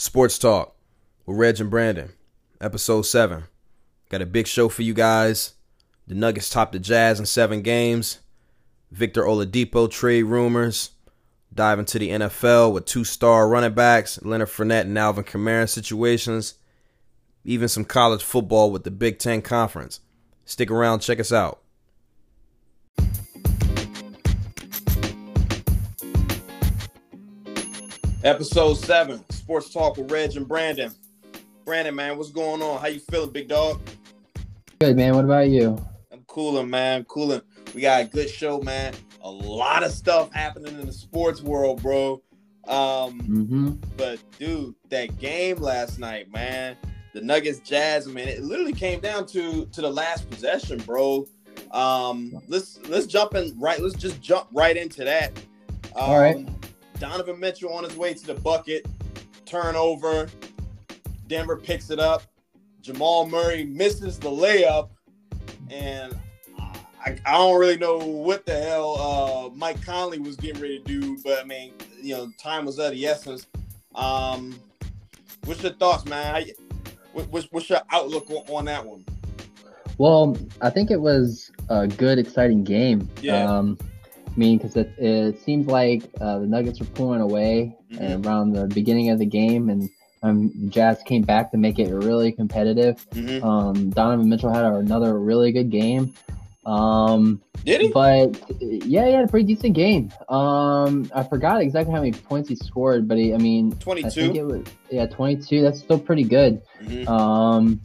Sports Talk with Reg and Brandon, episode 7. Got a big show for you guys. The Nuggets topped the Jazz in seven games. Victor Oladipo trade rumors. Dive into the NFL with two star running backs, Leonard Fournette and Alvin Kamara situations. Even some college football with the Big Ten Conference. Stick around, check us out. Episode 7, Sports Talk with Reg and Brandon. Brandon, man, what's going on? How you feeling, big dog? Good, man. What about you? I'm cooling, man. cooling. We got a good show, man. A lot of stuff happening in the sports world, bro. Um, mm-hmm. But, dude, that game last night, man, the Nuggets Jazz, man, it literally came down to to the last possession, bro. Um, let's let's jump in right. Let's just jump right into that. Um, All right. Donovan Mitchell on his way to the bucket, turnover. Denver picks it up. Jamal Murray misses the layup, and I, I don't really know what the hell uh, Mike Conley was getting ready to do, but I mean, you know, time was of the essence. Um, what's your thoughts, man? What's, what's your outlook on that one? Well, I think it was a good, exciting game. Yeah. Um, mean, because it, it seems like uh, the Nuggets were pulling away mm-hmm. around the beginning of the game, and um, the Jazz came back to make it really competitive. Mm-hmm. Um, Donovan Mitchell had another really good game. Um, Did he? But yeah, he had a pretty decent game. Um, I forgot exactly how many points he scored, but he, I mean, twenty-two. I it was yeah, twenty-two. That's still pretty good. Mm-hmm. Um,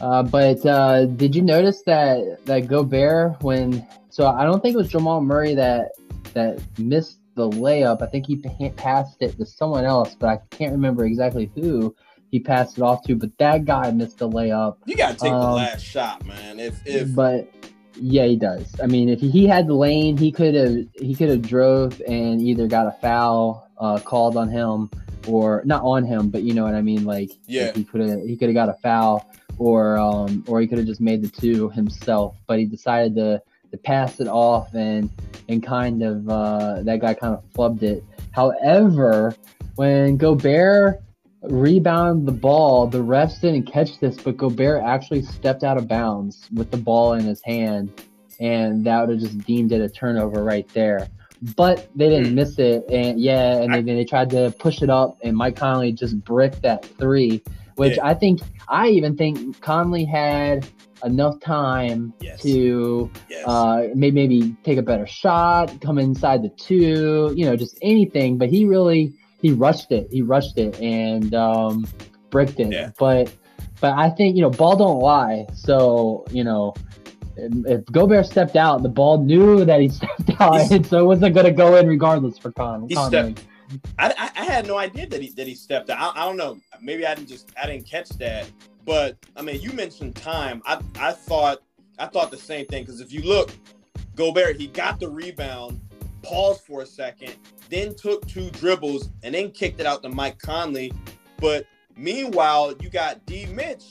uh, but uh, did you notice that that Gobert when so I don't think it was Jamal Murray that that missed the layup. I think he passed it to someone else, but I can't remember exactly who he passed it off to. But that guy missed the layup. You gotta take um, the last shot, man. If if but yeah, he does. I mean, if he had the lane, he could have he could have drove and either got a foul uh, called on him or not on him, but you know what I mean. Like yeah, he could have he could have got a foul or um or he could have just made the two himself, but he decided to to pass it off and and kind of uh, that guy kind of flubbed it. However, when Gobert rebounded the ball, the refs didn't catch this, but Gobert actually stepped out of bounds with the ball in his hand, and that would have just deemed it a turnover right there. But they didn't hmm. miss it, and yeah, and they, they tried to push it up, and Mike Conley just bricked that three, which yeah. I think I even think Conley had enough time yes. to yes. uh, maybe maybe take a better shot, come inside the two, you know, just anything. But he really he rushed it. He rushed it and um, bricked it. Yeah. But but I think you know ball don't lie. So you know. If Gobert stepped out, the ball knew that he stepped out, and so it wasn't going to go in regardless for Con. He stepped, I, I, had no idea that he that he stepped out. I, I, don't know. Maybe I didn't just I didn't catch that. But I mean, you mentioned time. I I thought I thought the same thing because if you look, Gobert he got the rebound, paused for a second, then took two dribbles and then kicked it out to Mike Conley. But meanwhile, you got D Mitch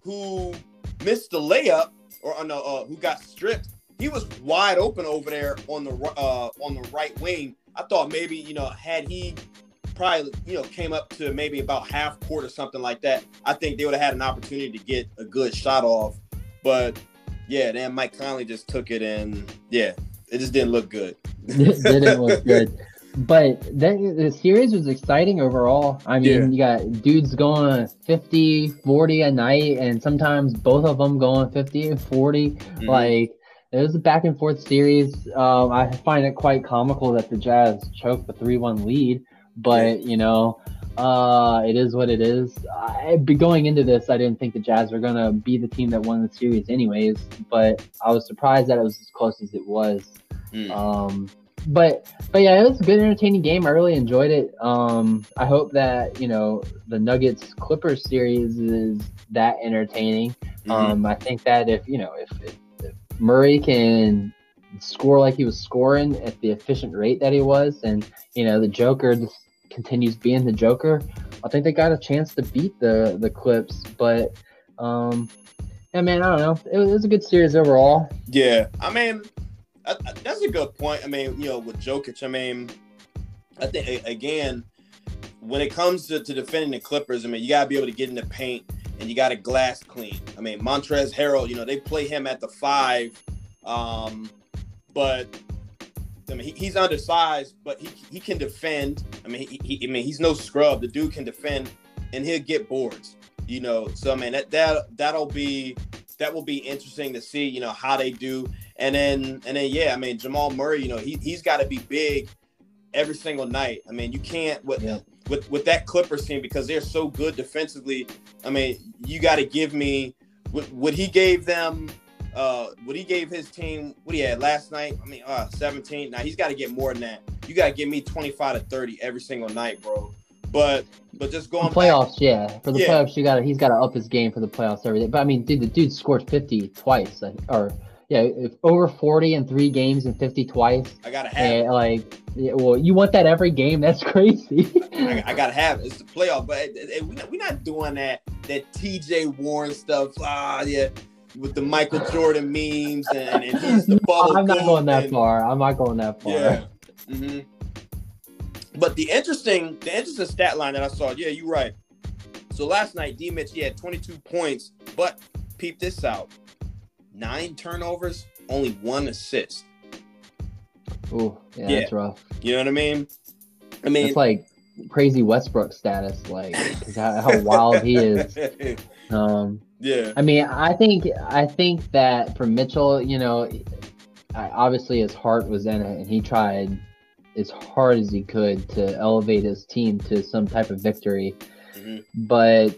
who missed the layup or uh, no, uh, who got stripped. He was wide open over there on the uh, on the right wing. I thought maybe you know had he probably you know came up to maybe about half court or something like that, I think they would have had an opportunity to get a good shot off. But yeah, then Mike Conley just took it and yeah, it just didn't look good. it didn't look good. But that, the series was exciting overall. I mean, yeah. you got dudes going 50, 40 a night, and sometimes both of them going 50 and 40. Mm-hmm. Like, it was a back and forth series. Um, I find it quite comical that the Jazz choked the 3 1 lead but you know, uh, it is what it is. I, going into this, I didn't think the Jazz were gonna be the team that won the series, anyways. But I was surprised that it was as close as it was. Mm. Um, but but yeah, it was a good, entertaining game. I really enjoyed it. Um, I hope that you know the Nuggets Clippers series is that entertaining. Mm-hmm. Um, I think that if you know if, if, if Murray can score like he was scoring at the efficient rate that he was, and you know the Joker just continues being the Joker, I think they got a chance to beat the the Clips. But um, yeah, man, I don't know. It was, it was a good series overall. Yeah, I mean, I, I, that's a good point. I mean, you know, with Jokic, I mean, I think again, when it comes to, to defending the Clippers, I mean, you gotta be able to get in the paint and you got a glass clean. I mean, Montrezl Harrell, you know, they play him at the five, um, but I mean, he, he's undersized, but he, he can defend. I mean, he, he, I mean, he's no scrub. The dude can defend, and he'll get boards. You know, so I mean, that that that'll be that will be interesting to see. You know how they do, and then and then yeah, I mean, Jamal Murray. You know, he he's got to be big every single night. I mean, you can't with yeah. With with that Clippers team because they're so good defensively. I mean, you got to give me what, what he gave them. Uh, what he gave his team, what he had last night. I mean, uh, 17. Now he's got to get more than that. You got to give me 25 to 30 every single night, bro. But but just going the playoffs, back, yeah. For the yeah. playoffs, you got he's got to up his game for the playoffs every day. But I mean, dude, the dude scored 50 twice, or yeah, over 40 in three games and 50 twice. I gotta have and, like yeah, well, you want that every game. That's crazy. I, I, gotta have it. It's the playoff, but it, it, we're, not, we're not doing that that TJ Warren stuff. Ah, yeah, with the Michael Jordan memes and, and he's the bubble. I'm not going that and, far. I'm not going that far. Yeah. Mm-hmm. But the interesting, the interesting stat line that I saw. Yeah, you're right. So last night, D. Mitch, he had 22 points, but peep this out: nine turnovers, only one assist. Oh, yeah, yeah, that's rough. You know what I mean? I mean, it's like crazy Westbrook status, like how, how wild he is. Um, yeah. I mean, I think I think that for Mitchell, you know, obviously his heart was in it, and he tried as hard as he could to elevate his team to some type of victory. Mm-hmm. But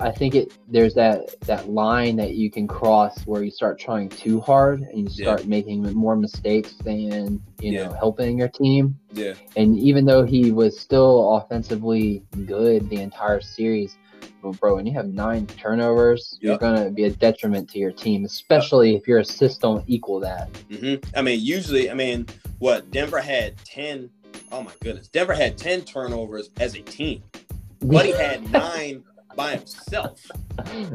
I think it there's that that line that you can cross where you start trying too hard and you start yeah. making more mistakes than you yeah. know helping your team. Yeah. And even though he was still offensively good the entire series, well, bro, when you have nine turnovers, yep. you're gonna be a detriment to your team, especially yep. if your assists don't equal that. Mm-hmm. I mean, usually, I mean, what Denver had ten. Oh my goodness, Denver had ten turnovers as a team. Buddy had nine by himself.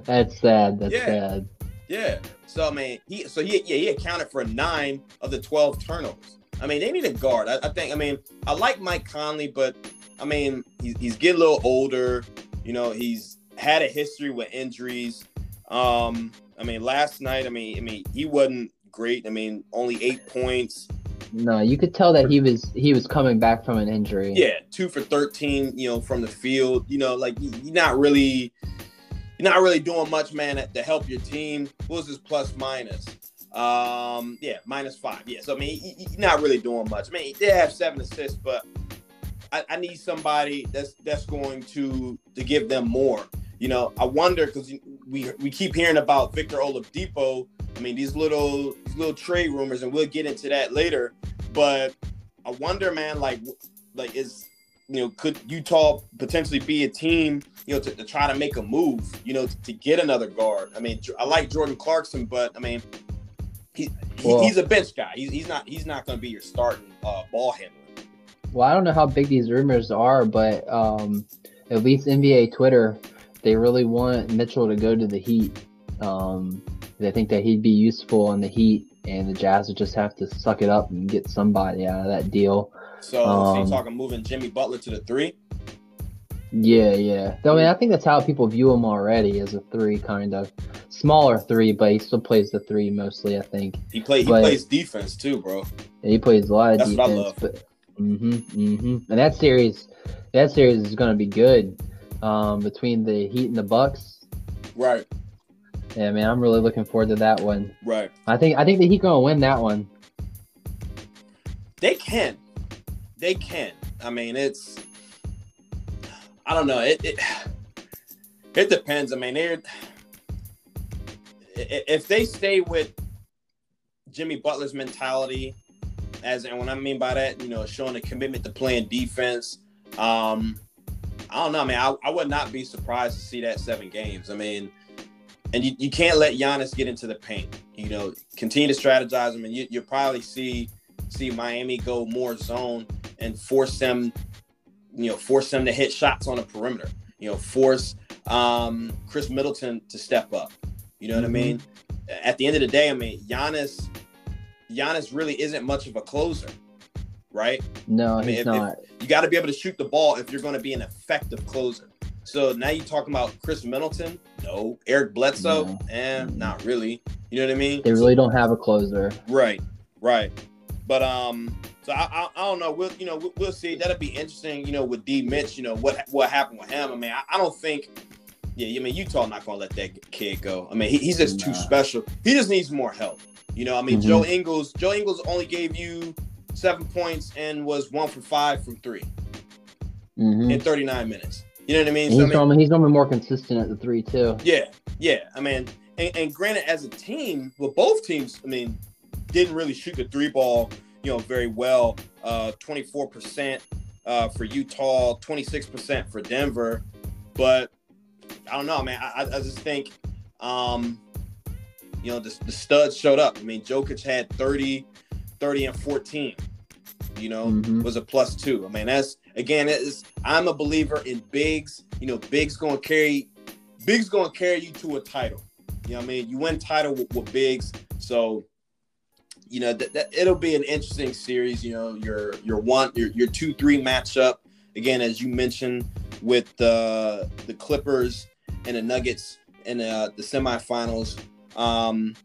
That's sad. That's yeah. sad. Yeah. So I mean, he so he yeah he accounted for nine of the twelve turnovers. I mean, they need a guard. I, I think. I mean, I like Mike Conley, but I mean, he's he's getting a little older. You know, he's had a history with injuries. Um, I mean, last night, I mean, I mean, he wasn't great. I mean, only eight points. No, you could tell that he was he was coming back from an injury. Yeah, two for thirteen. You know, from the field. You know, like you're not really you're not really doing much, man, to help your team. What was his plus minus? Um, yeah, minus five. Yeah, so I mean, you're not really doing much. I mean, they have seven assists, but I, I need somebody that's that's going to to give them more. You know, I wonder because we we keep hearing about Victor Oladipo I mean, these little these little trade rumors, and we'll get into that later. But I wonder, man, like like is you know, could Utah potentially be a team, you know, to, to try to make a move, you know, to, to, get another guard? I mean, I like Jordan Clarkson, but I mean, he, well, he's a bench guy. He's, he's not he's not going to be your starting uh, ball handler. Well, I don't know how big these rumors are, but um, at least NBA Twitter, they really want Mitchell to go to the Heat. Um, I think that he'd be useful on the Heat, and the Jazz would just have to suck it up and get somebody out of that deal. So, um, so you talking moving Jimmy Butler to the three? Yeah, yeah. I mean, I think that's how people view him already as a three, kind of smaller three, but he still plays the three mostly. I think he play he but, plays defense too, bro. Yeah, he plays a lot of that's defense. But, mm-hmm, mm-hmm. And that series, that series is going to be good um, between the Heat and the Bucks. Right. Yeah, man, I'm really looking forward to that one. Right. I think I think that he's gonna win that one. They can. They can. I mean, it's. I don't know. It it, it depends. I mean, if they stay with Jimmy Butler's mentality, as and what I mean by that, you know, showing a commitment to playing defense. Um, I don't know. I mean, I, I would not be surprised to see that seven games. I mean, and you, you can't let Giannis get into the paint. You know, continue to strategize I and you, you'll probably see see Miami go more zone and force them, you know, force them to hit shots on the perimeter. You know, force um, Khris Middleton to step up. You know what mm-hmm. I mean? At the end of the day, I mean, Giannis, Giannis really isn't much of a closer, right? No, I mean, he's if, not. If, you got to be able to shoot the ball if you're going to be an effective closer. So now you're talking about Khris Middleton? No. Eric Bledsoe? No. Eh, not really. You know what I mean? They really don't have a closer. Right, right. But um, so I, I, I don't know. We'll you know we'll, we'll, see. That'll be interesting. You know, with D Mitch. You know what what happened with him. I mean, I, I don't think. Yeah, I mean Utah not gonna let that kid go. I mean, he, he's just nah. too special. He just needs more help. You know, I mean, mm-hmm. Joe Ingles. Joe Ingles only gave you seven points and was one for five from 3 mm-hmm. in 39 minutes. You know what I mean? So, he's, I mean he's normally more consistent at the three too. Yeah, yeah. I mean, and, and granted, as a team, well, both teams, I mean, didn't really shoot the three ball, you know, very well. Uh, 24% uh, for Utah, 26% for Denver. But I don't know, man. I, I just think, um, you know, the, the studs showed up. I mean, Jokic had 30, 30 and 14 you know, mm-hmm. was a plus two. I mean, that's again, it's I'm a believer in bigs. You know, bigs gonna carry bigs gonna carry you to a title. You know what I mean? You win title with, with bigs. So, you know, that, that, it'll be an interesting series. You know, your your one your your two three matchup again, as you mentioned with the the Clippers and the Nuggets in uh, the semifinals. Um,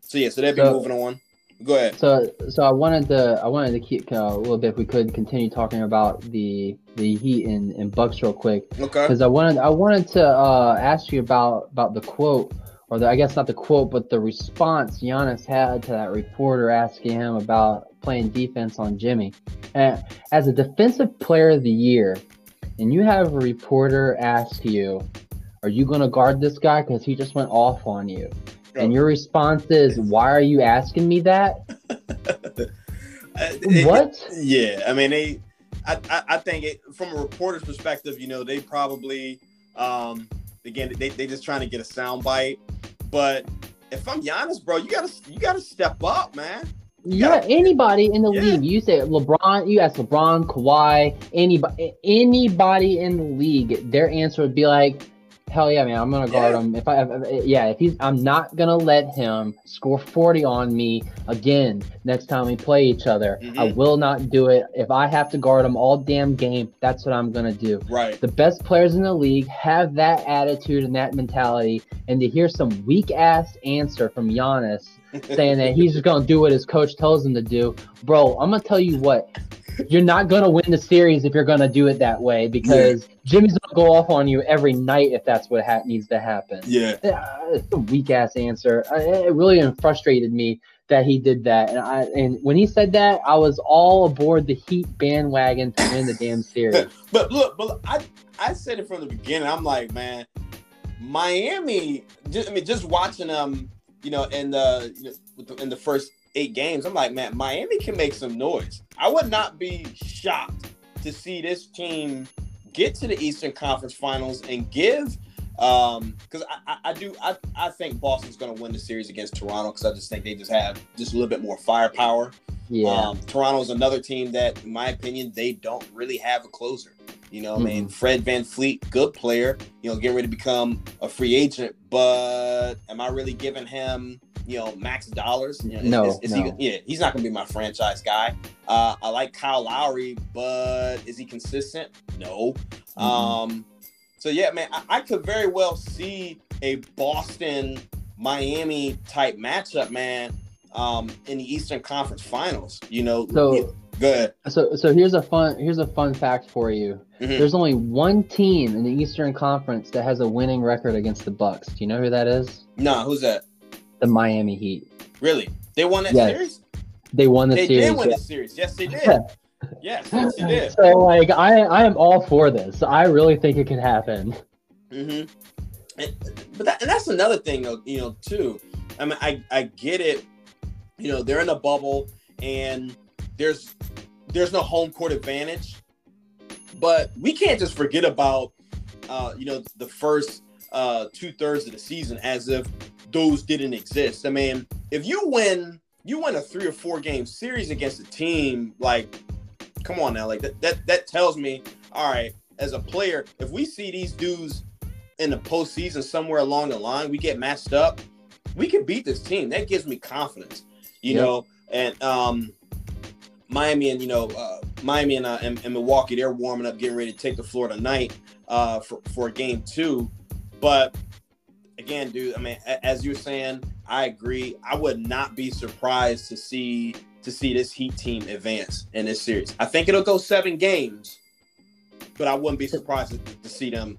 so yeah, so they'll be so, moving on. Go ahead. So, so I wanted to, I wanted to keep uh, a little bit. If we could continue talking about the the Heat and, and Bucks real quick. Okay. Because I wanted, I wanted to uh, ask you about about the quote, or the, I guess not the quote, but the response Giannis had to that reporter asking him about playing defense on Jimmy. And as a defensive player of the year, and you have a reporter ask you, "Are you going to guard this guy because he just went off on you?" And your response is, "Why are you asking me that?" what? Yeah, I mean, they. I, I, I think it, from a reporter's perspective, you know, they probably, um, again, they they just trying to get a sound bite. But if I'm Giannis, bro, you gotta you gotta step up, man. You yeah, gotta, anybody in the yeah. league. You say LeBron, you ask LeBron, Kawhi, anybody, anybody in the league, their answer would be like, Hell yeah, man! I'm gonna guard yeah. him. If I, if, yeah, if he's, I'm not gonna let him score 40 on me again next time we play each other. Mm-hmm. I will not do it. If I have to guard him all damn game, that's what I'm gonna do. Right. The best players in the league have that attitude and that mentality, and to hear some weak ass answer from Giannis saying that he's just gonna do what his coach tells him to do, bro. I'm gonna tell you what you're not going to win the series if you're going to do it that way because yeah. Jimmy's going to go off on you every night if that's what ha- needs to happen. Yeah. Uh, it's a weak ass answer. Uh, it really frustrated me that he did that. And I and when he said that, I was all aboard the Heat bandwagon to win the damn series. but look, but look, I I said it from the beginning. I'm like, man, Miami. Just, I mean, just watching them, you know, in the, you know, in the first eight games, I'm like, man, Miami can make some noise. I would not be shocked to see this team get to the Eastern Conference Finals and give um because I, I, I, do I, I think Boston's going to win the series against Toronto because I just think they just have just a little bit more firepower. Yeah. Um, Toronto's another team that, in my opinion, they don't really have a closer. You know, mm-hmm. I mean, Fred VanVleet, good player, you know, getting ready to become a free agent, but am I really giving him you know, max dollars. You know, no, is, is no. He, yeah, he's not going to be my franchise guy. Uh, I like Kyle Lowry, but is he consistent? No. Mm-hmm. Um, so yeah, man, I, I, could very well see a Boston Miami type matchup, man, um, in the Eastern Conference Finals. You know, so good. So so here's a fun here's a fun fact for you. Mm-hmm. There's only one team in the Eastern Conference that has a winning record against the Bucks. Do you know who that is? No, nah, who's that? The Miami Heat. Really? They won that yes. series? They won the they series. They did win the series. Yes, they did. yes, yes, they did. So like I I am all for this. I really think it could happen. Mm-hmm. And, but that, and that's another thing, you know, too. I mean, I I get it. You know, they're in a bubble, and there's there's no home court advantage. But we can't just forget about, uh, you know, the first uh, two thirds of the season as if those didn't exist. I mean, if you win, you win a three or four game series against a team, like, come on now, like that that that tells me, all right, as a player, if we see these dudes in the postseason somewhere along the line, we get matched up, we can beat this team. That gives me confidence, you yep. know. And um, Miami and you know uh, Miami and, uh, and, and Milwaukee, they're warming up, getting ready to take the floor tonight uh, for for game two. But again, dude, I mean, as you're saying, I agree. I would not be surprised to see to see this Heat team advance in this series. I think it'll go seven games, but I wouldn't be surprised to, to see them.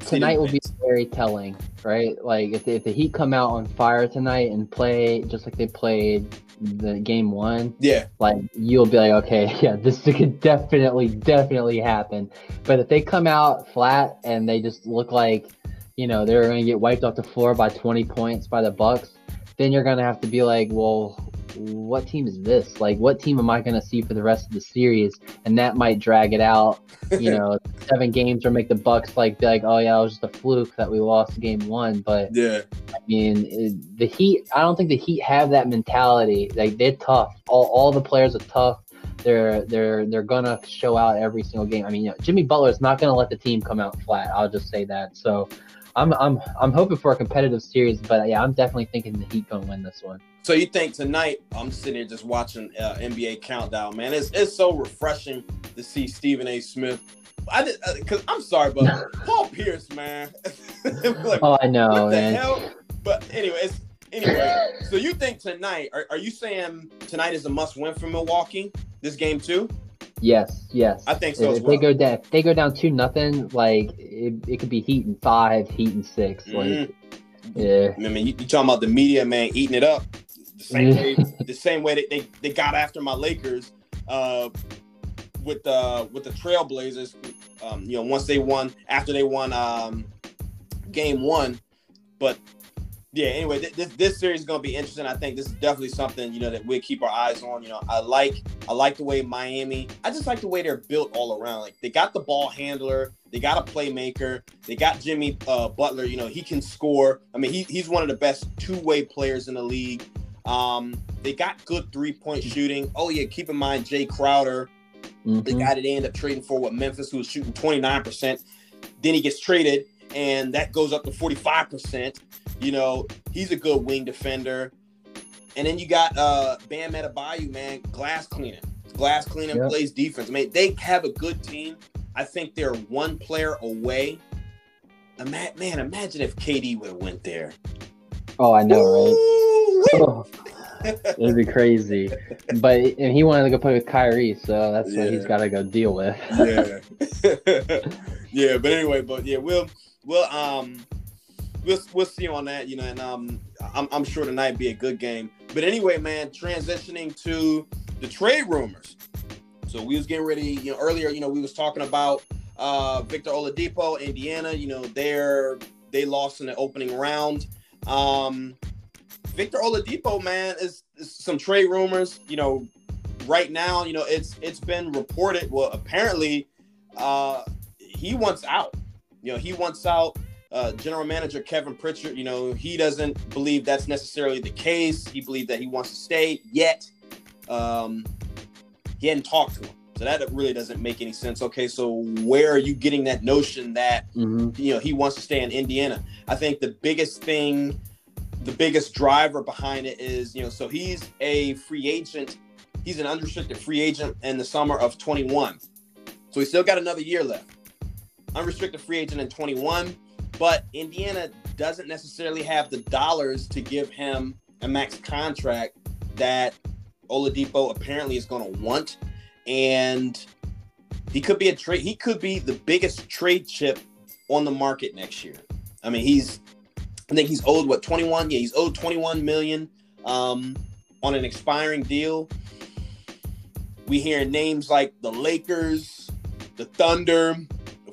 Tonight will be very telling, right? Like if, if the Heat come out on fire tonight and play just like they played the game one, yeah, like you'll be like, okay, yeah, this could definitely, definitely happen. But if they come out flat and they just look like, you know, they're going to get wiped off the floor by 20 points by the Bucks, then you're going to have to be like, well, what team is this? Like, what team am I going to see for the rest of the series? And that might drag it out, you know, seven games or make the Bucks like be like, oh yeah, it was just a fluke that we lost game one. But yeah, I mean, it, the Heat. I don't think the Heat have that mentality. Like they're tough. All all the players are tough. They're they're they're gonna show out every single game. I mean, you know, Jimmy Butler is not gonna let the team come out flat. I'll just say that. So. I'm I'm I'm hoping for a competitive series, but yeah, I'm definitely thinking the Heat gonna win this one. So you think tonight? I'm sitting here just watching uh, NBA countdown, man. It's it's so refreshing to see Stephen A. Smith. I did because uh, I'm sorry, but Paul Pierce, man. like, oh, I know, what man. hell? But anyways, anyway. so you think tonight? Are, are you saying tonight is a must win for Milwaukee? This game too? Yes, yes. I think so. If, well. they go down, if they go down two nothing, like it, it could be Heat and five, Heat and 6 mm-hmm. Like, yeah. I mean, you, you talking about the media, man, eating it up the same way, the same way that they, they got after my Lakers uh, with the with the Trailblazers. Um, you know, once they won after they won um, game one, but yeah. Anyway, th- this this series is gonna be interesting. I think this is definitely something you know that we'll keep our eyes on. You know, I like I like the way Miami. I just like the way they're built all around. Like they got the ball handler. They got a playmaker. They got Jimmy uh, Butler. You know, he can score. I mean, he, he's one of the best two way players in the league. Um, they got good three point shooting. Oh yeah, keep in mind Jae Crowder. Mm-hmm. The guy that they end up trading for with Memphis, who was shooting 29%. Then he gets traded, and that goes up to 45%. You know, he's a good wing defender. And then you got uh Bam Adebayo, man, glass cleaning. Glass cleaning yep. plays defense. I mean, they have a good team. I think they're one player away. Man, imagine if KD would have went there. Oh, I know, right? Oh, it'd be crazy. But and he wanted to go play with Kyrie, so that's yeah. what he's got to go deal with. yeah, yeah. But anyway, but yeah, we'll we'll um we'll we'll see on that, you know, and um I'm I'm sure tonight be a good game. But anyway, man, transitioning to the trade rumors. So we was getting ready, you know, earlier, you know, we was talking about uh, Victor Oladipo, Indiana. You know, they're they lost in the opening round. Um, Victor Oladipo, man, is, is, some trade rumors. You know, right now, you know, it's it's been reported. Well, apparently, uh, he wants out. You know, he wants out. Uh, General Manager Kevin Pritchard, you know, he doesn't believe that's necessarily the case. He believed that he wants to stay. Yet, um, he hadn't talked to him. So that really doesn't make any sense. Okay, so where are you getting that notion that mm-hmm. you know he wants to stay in Indiana? I think the biggest thing, the biggest driver behind it is you know so he's a free agent. He's an unrestricted free agent in the summer of 21. So he's still got another year left. Unrestricted free agent in 21, but Indiana doesn't necessarily have the dollars to give him a max contract that Oladipo apparently is going to want, and he could be a trade. He could be the biggest trade chip on the market next year. I mean, he's I think he's owed what 21. Yeah, he's owed 21 million um, on an expiring deal. We hear names like the Lakers, the Thunder,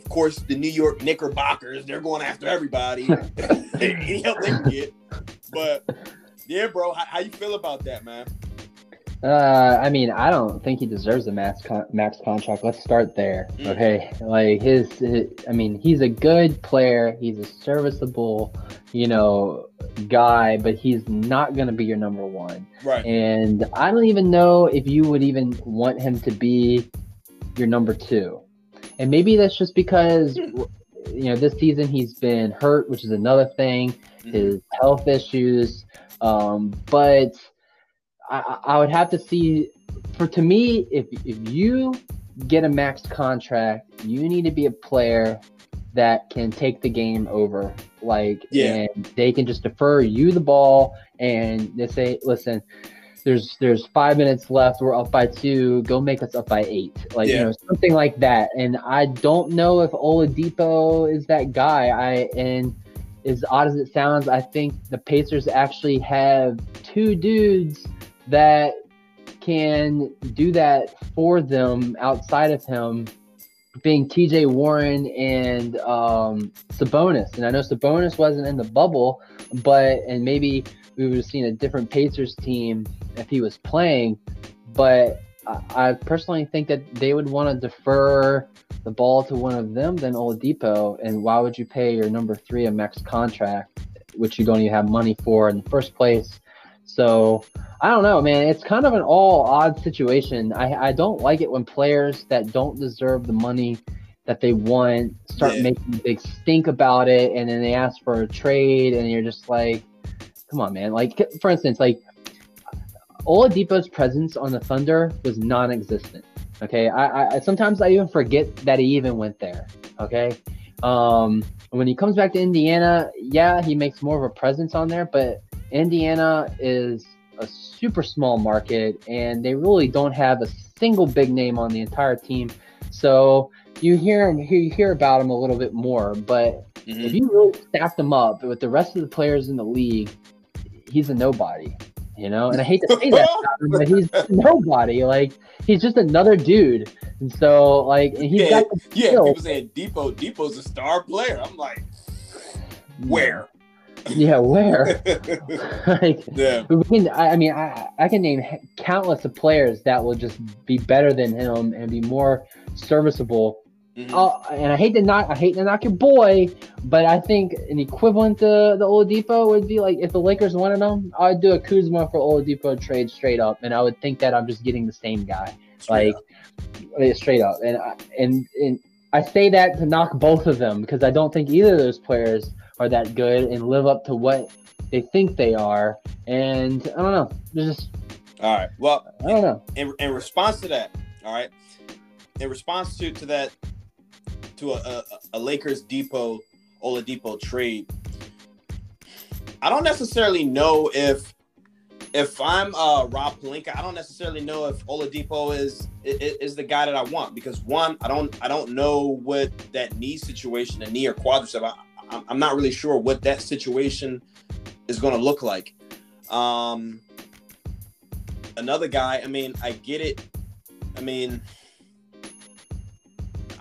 of course, the New York Knickerbockers. They're going after everybody. Any help they can get. But yeah, bro, how, how you feel about that, man? Uh, I mean, I don't think he deserves a max con- max contract. Let's start there. Mm. Okay, like his, his, I mean, he's a good player. He's a serviceable, you know, guy, but he's not going to be your number one. Right. And I don't even know if you would even want him to be your number two. And maybe that's just because, you know, this season he's been hurt, which is another thing. Mm-hmm. His health issues, um, but I, I would have to see for to me, if if you get a max contract, you need to be a player that can take the game over. Like, yeah. and they can just defer you the ball and they say, listen, there's there's five minutes left. We're up by two. Go make us up by eight. Like yeah. you know something like that. And I don't know if Oladipo is that guy. I and as odd as it sounds, I think the Pacers actually have two dudes that can do that for them outside of him being TJ Warren and um, Sabonis. And I know Sabonis wasn't in the bubble, but and maybe we would have seen a different Pacers team if he was playing. But I, I personally think that they would want to defer the ball to one of them than Oladipo. And why would you pay your number three a max contract, which you don't even have money for in the first place? So I don't know, man. It's kind of an all odd situation. I, I don't like it when players that don't deserve the money that they want start yeah. making a big stink about it and then they ask for a trade and you're just like, come on, man. Like, for instance, like Oladipo's presence on the Thunder was non-existent. Okay, I, I sometimes I even forget that he even went there. Okay, um, when he comes back to Indiana, yeah, he makes more of a presence on there, but Indiana is a super small market, and they really don't have a single big name on the entire team. So you hear him, you hear about him a little bit more, but mm-hmm. if you really stack them up with the rest of the players in the league, he's a nobody, you know. And I hate to say that, but he's nobody. Like he's just another dude. And so like he's yeah, got the yeah. People saying Depot, Depot's a star player. I'm like, where? Yeah, where? like, yeah. Can, I, I mean, I, I can name countless of players that will just be better than him and be more serviceable Mm-hmm. Uh, and I hate to knock, I hate to knock your boy, but I think an equivalent to the Oladipo would be like if the Lakers wanted him, I'd do a Kuzma for Oladipo trade straight up, and I would think that I'm just getting the same guy, straight like up. straight up. And I, and and I say that to knock both of them because I don't think either of those players are that good and live up to what they think they are. And I don't know, just all right. Well, I don't know. In, in response to that, all right. In response to to that to a, a, a Lakers Depot Oladipo trade. I don't necessarily know if if I'm uh, Rob Pelinka, I don't necessarily know if Oladipo is, is is the guy that I want because one, I don't I don't know what that knee situation, the knee or quadricep. I, I'm not really sure what that situation is going to look like. Um, another guy, I mean, I get it. I mean,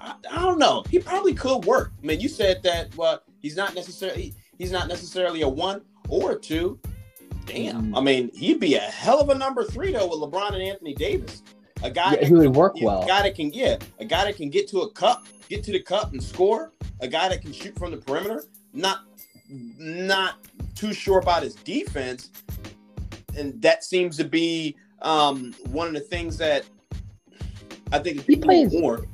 I, I, don't know. He probably could work. I mean, you said that well, he's not necessarily he's not necessarily a one or a two. Damn. Mm. I mean, he'd be a hell of a number three though with LeBron and Anthony Davis. A guy yeah, who would work well. A guy that can yeah, a guy that can get to a cup, get to the cup and score. A guy that can shoot from the perimeter. Not not too sure about his defense, and that seems to be um, one of the things that I think he plays more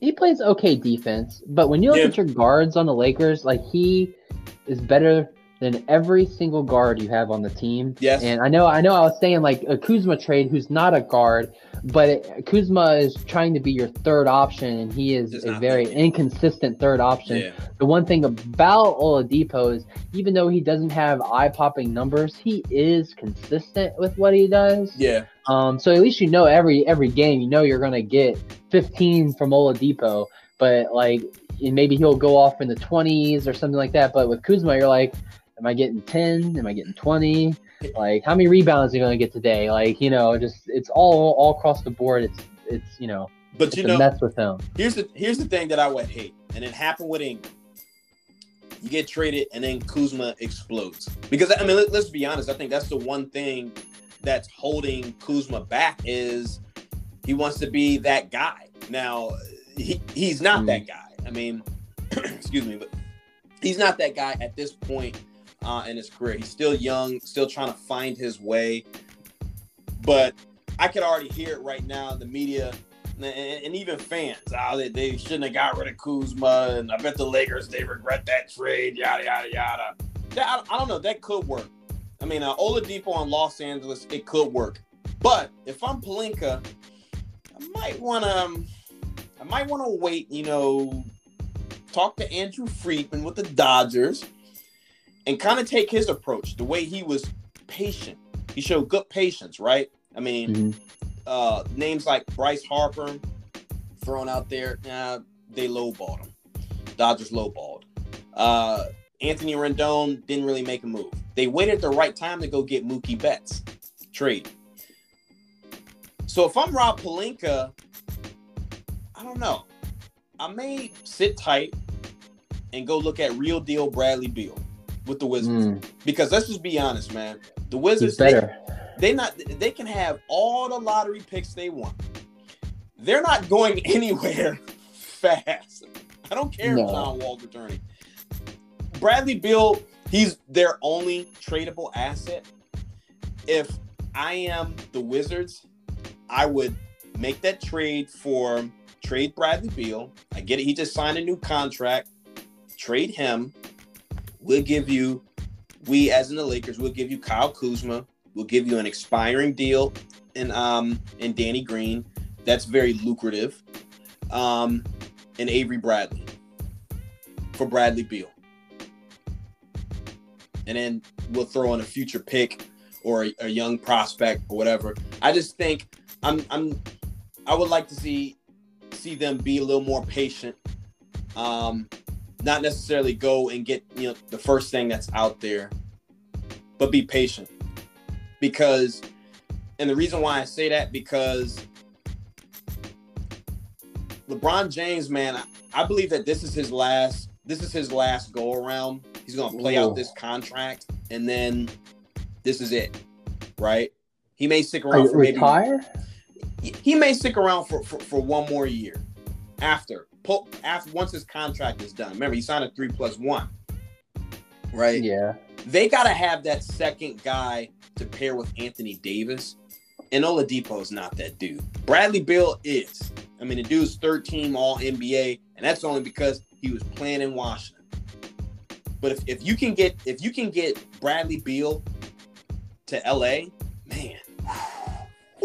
he plays okay defense, but when you look yeah. at your guards on the Lakers, like he is better than every single guard you have on the team. Yes. And I know, I know, I was saying like a Kuzma trade, who's not a guard, but it, Kuzma is trying to be your third option, and he is a very thinking. inconsistent third option. Yeah. The one thing about Oladipo is, even though he doesn't have eye-popping numbers, he is consistent with what he does. Yeah. Um. So at least you know every every game, you know you're gonna get 15 from Oladipo, but like maybe he'll go off in the 20s or something like that. But with Kuzma, you're like, am I getting 10? Am I getting 20? Like, how many rebounds are you going to get today? Like, you know, just it's all all across the board. It's it's you know, but you know, mess with him. Here's the here's the thing that I would hate, and it happened with Ingram. You get traded, and then Kuzma explodes. Because I mean, let, let's be honest. I think that's the one thing that's holding Kuzma back is he wants to be that guy. Now, he, he's not mm. that guy. I mean, excuse me, but he's not that guy at this point uh, in his career. He's still young, still trying to find his way. But I could already hear it right now. The media and, and even fans, oh, they, they shouldn't have got rid of Kuzma, and I bet the Lakers they regret that trade. Yada yada yada. That, I, don't know. That could work. I mean, uh, Oladipo on Los Angeles, it could work. But if I'm Pelinka, I might want to. Um, I might want to wait. You know, talk to Andrew Friedman with the Dodgers, and kind of take his approach. The way he was patient. He showed good patience, right? I mean, mm-hmm. uh, names like Bryce Harper thrown out there, nah, they lowballed him. Dodgers lowballed. Uh, Anthony Rendon didn't really make a move. They waited the right time to go get Mookie Betts trade. So if I'm Rob Pelinka, I don't know. I may sit tight and go look at real deal Bradley Beal with the Wizards. Mm. Because let's just be honest, man. The Wizards they, they not they can have all the lottery picks they want. They're not going anywhere fast. I don't care no. if John Wall's returning. Bradley Beal, he's their only tradable asset. If I am the Wizards, I would make that trade for trade Bradley Beal. I get it. He just signed a new contract. Trade him. We'll give you, we as in the Lakers, we'll give you Kyle Kuzma. We'll give you an expiring deal and um in Danny Green. That's very lucrative. Um, and Avery Bradley for Bradley Beal. And then we'll throw in a future pick or a, a young prospect or whatever. I just think I'm I'm I would like to see see them be a little more patient. Um, not necessarily go and get you know the first thing that's out there, but be patient. Because and the reason why I say that because LeBron James, man, I, I believe that this is his last this is his last go around. He's gonna play Ooh. out this contract and then this is it. Right? He may stick around for retire. Maybe, he may stick around for, for, for one more year after after once his contract is done. Remember, he signed a three plus one, right? Yeah. They got to have that second guy to pair with Anthony Davis, and Oladipo is not that dude. Bradley Beal is. I mean, the dude's third team All NBA, and that's only because he was playing in Washington. But if, if you can get if you can get Bradley Beal to LA, man,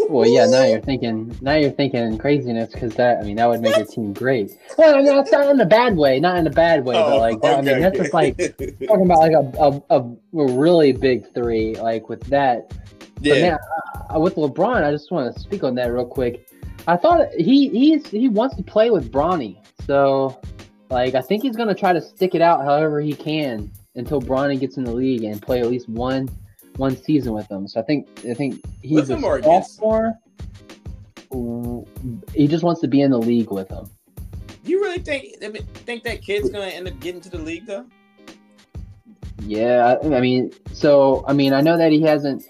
well, yeah. Now you're thinking. Now you're thinking craziness because that. I mean, that would make your team great. Well, I'm not, not in a bad way. Not in a bad way, oh, but like that. Okay. I mean, that's just like talking about like a, a, a really big three. Like with that. Yeah. But man, with LeBron, I just want to speak on that real quick. I thought he he's he wants to play with Bronny, so like I think he's gonna try to stick it out however he can until Bronny gets in the league and play at least one one season with them. So I think I think he's a sophomore. He just wants to be in the league with them. You really think think that kid's gonna end up getting to the league though? Yeah, I mean, so I mean, I know that he hasn't.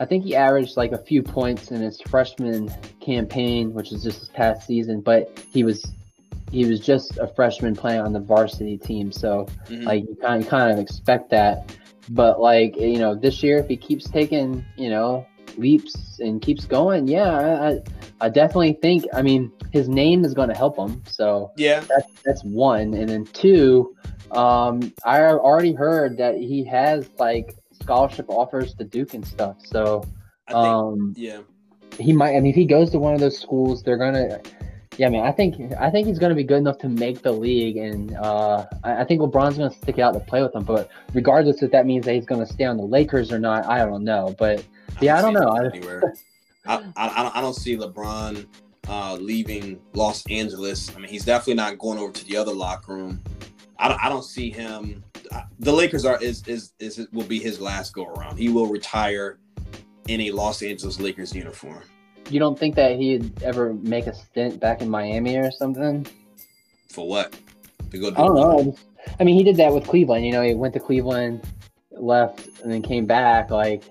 I think he averaged like a few points in his freshman campaign, which is just his past season. But he was he was just a freshman playing on the varsity team, so mm-hmm. like you kind of, kind of expect that. But like you know, this year if he keeps taking you know leaps and keeps going, yeah, I, I definitely think. I mean, his name is going to help him. So yeah, that's that's one, and then two. Um, I already heard that he has like scholarship offers to Duke and stuff. So um, think, yeah, he might. I mean, if he goes to one of those schools, they're gonna yeah, man, I think I think he's going to be good enough to make the league, and uh, I, I, think LeBron's going to stick it out to play with him. But regardless if that means that he's going to stay on the Lakers or not, I don't know. But yeah, I don't, know. Anywhere. I, I, I don't see LeBron uh, leaving Los Angeles. I mean, he's definitely not going over to the other locker room. I don't, I don't see him. The Lakers are is, is is will be his last go around. He will retire in a Los Angeles Lakers uniform you don't think that he'd ever make a stint back in Miami or something? For what? To go? Do I don't know. I mean, he did that with Cleveland. You know, he went to Cleveland, left, and then came back. Like,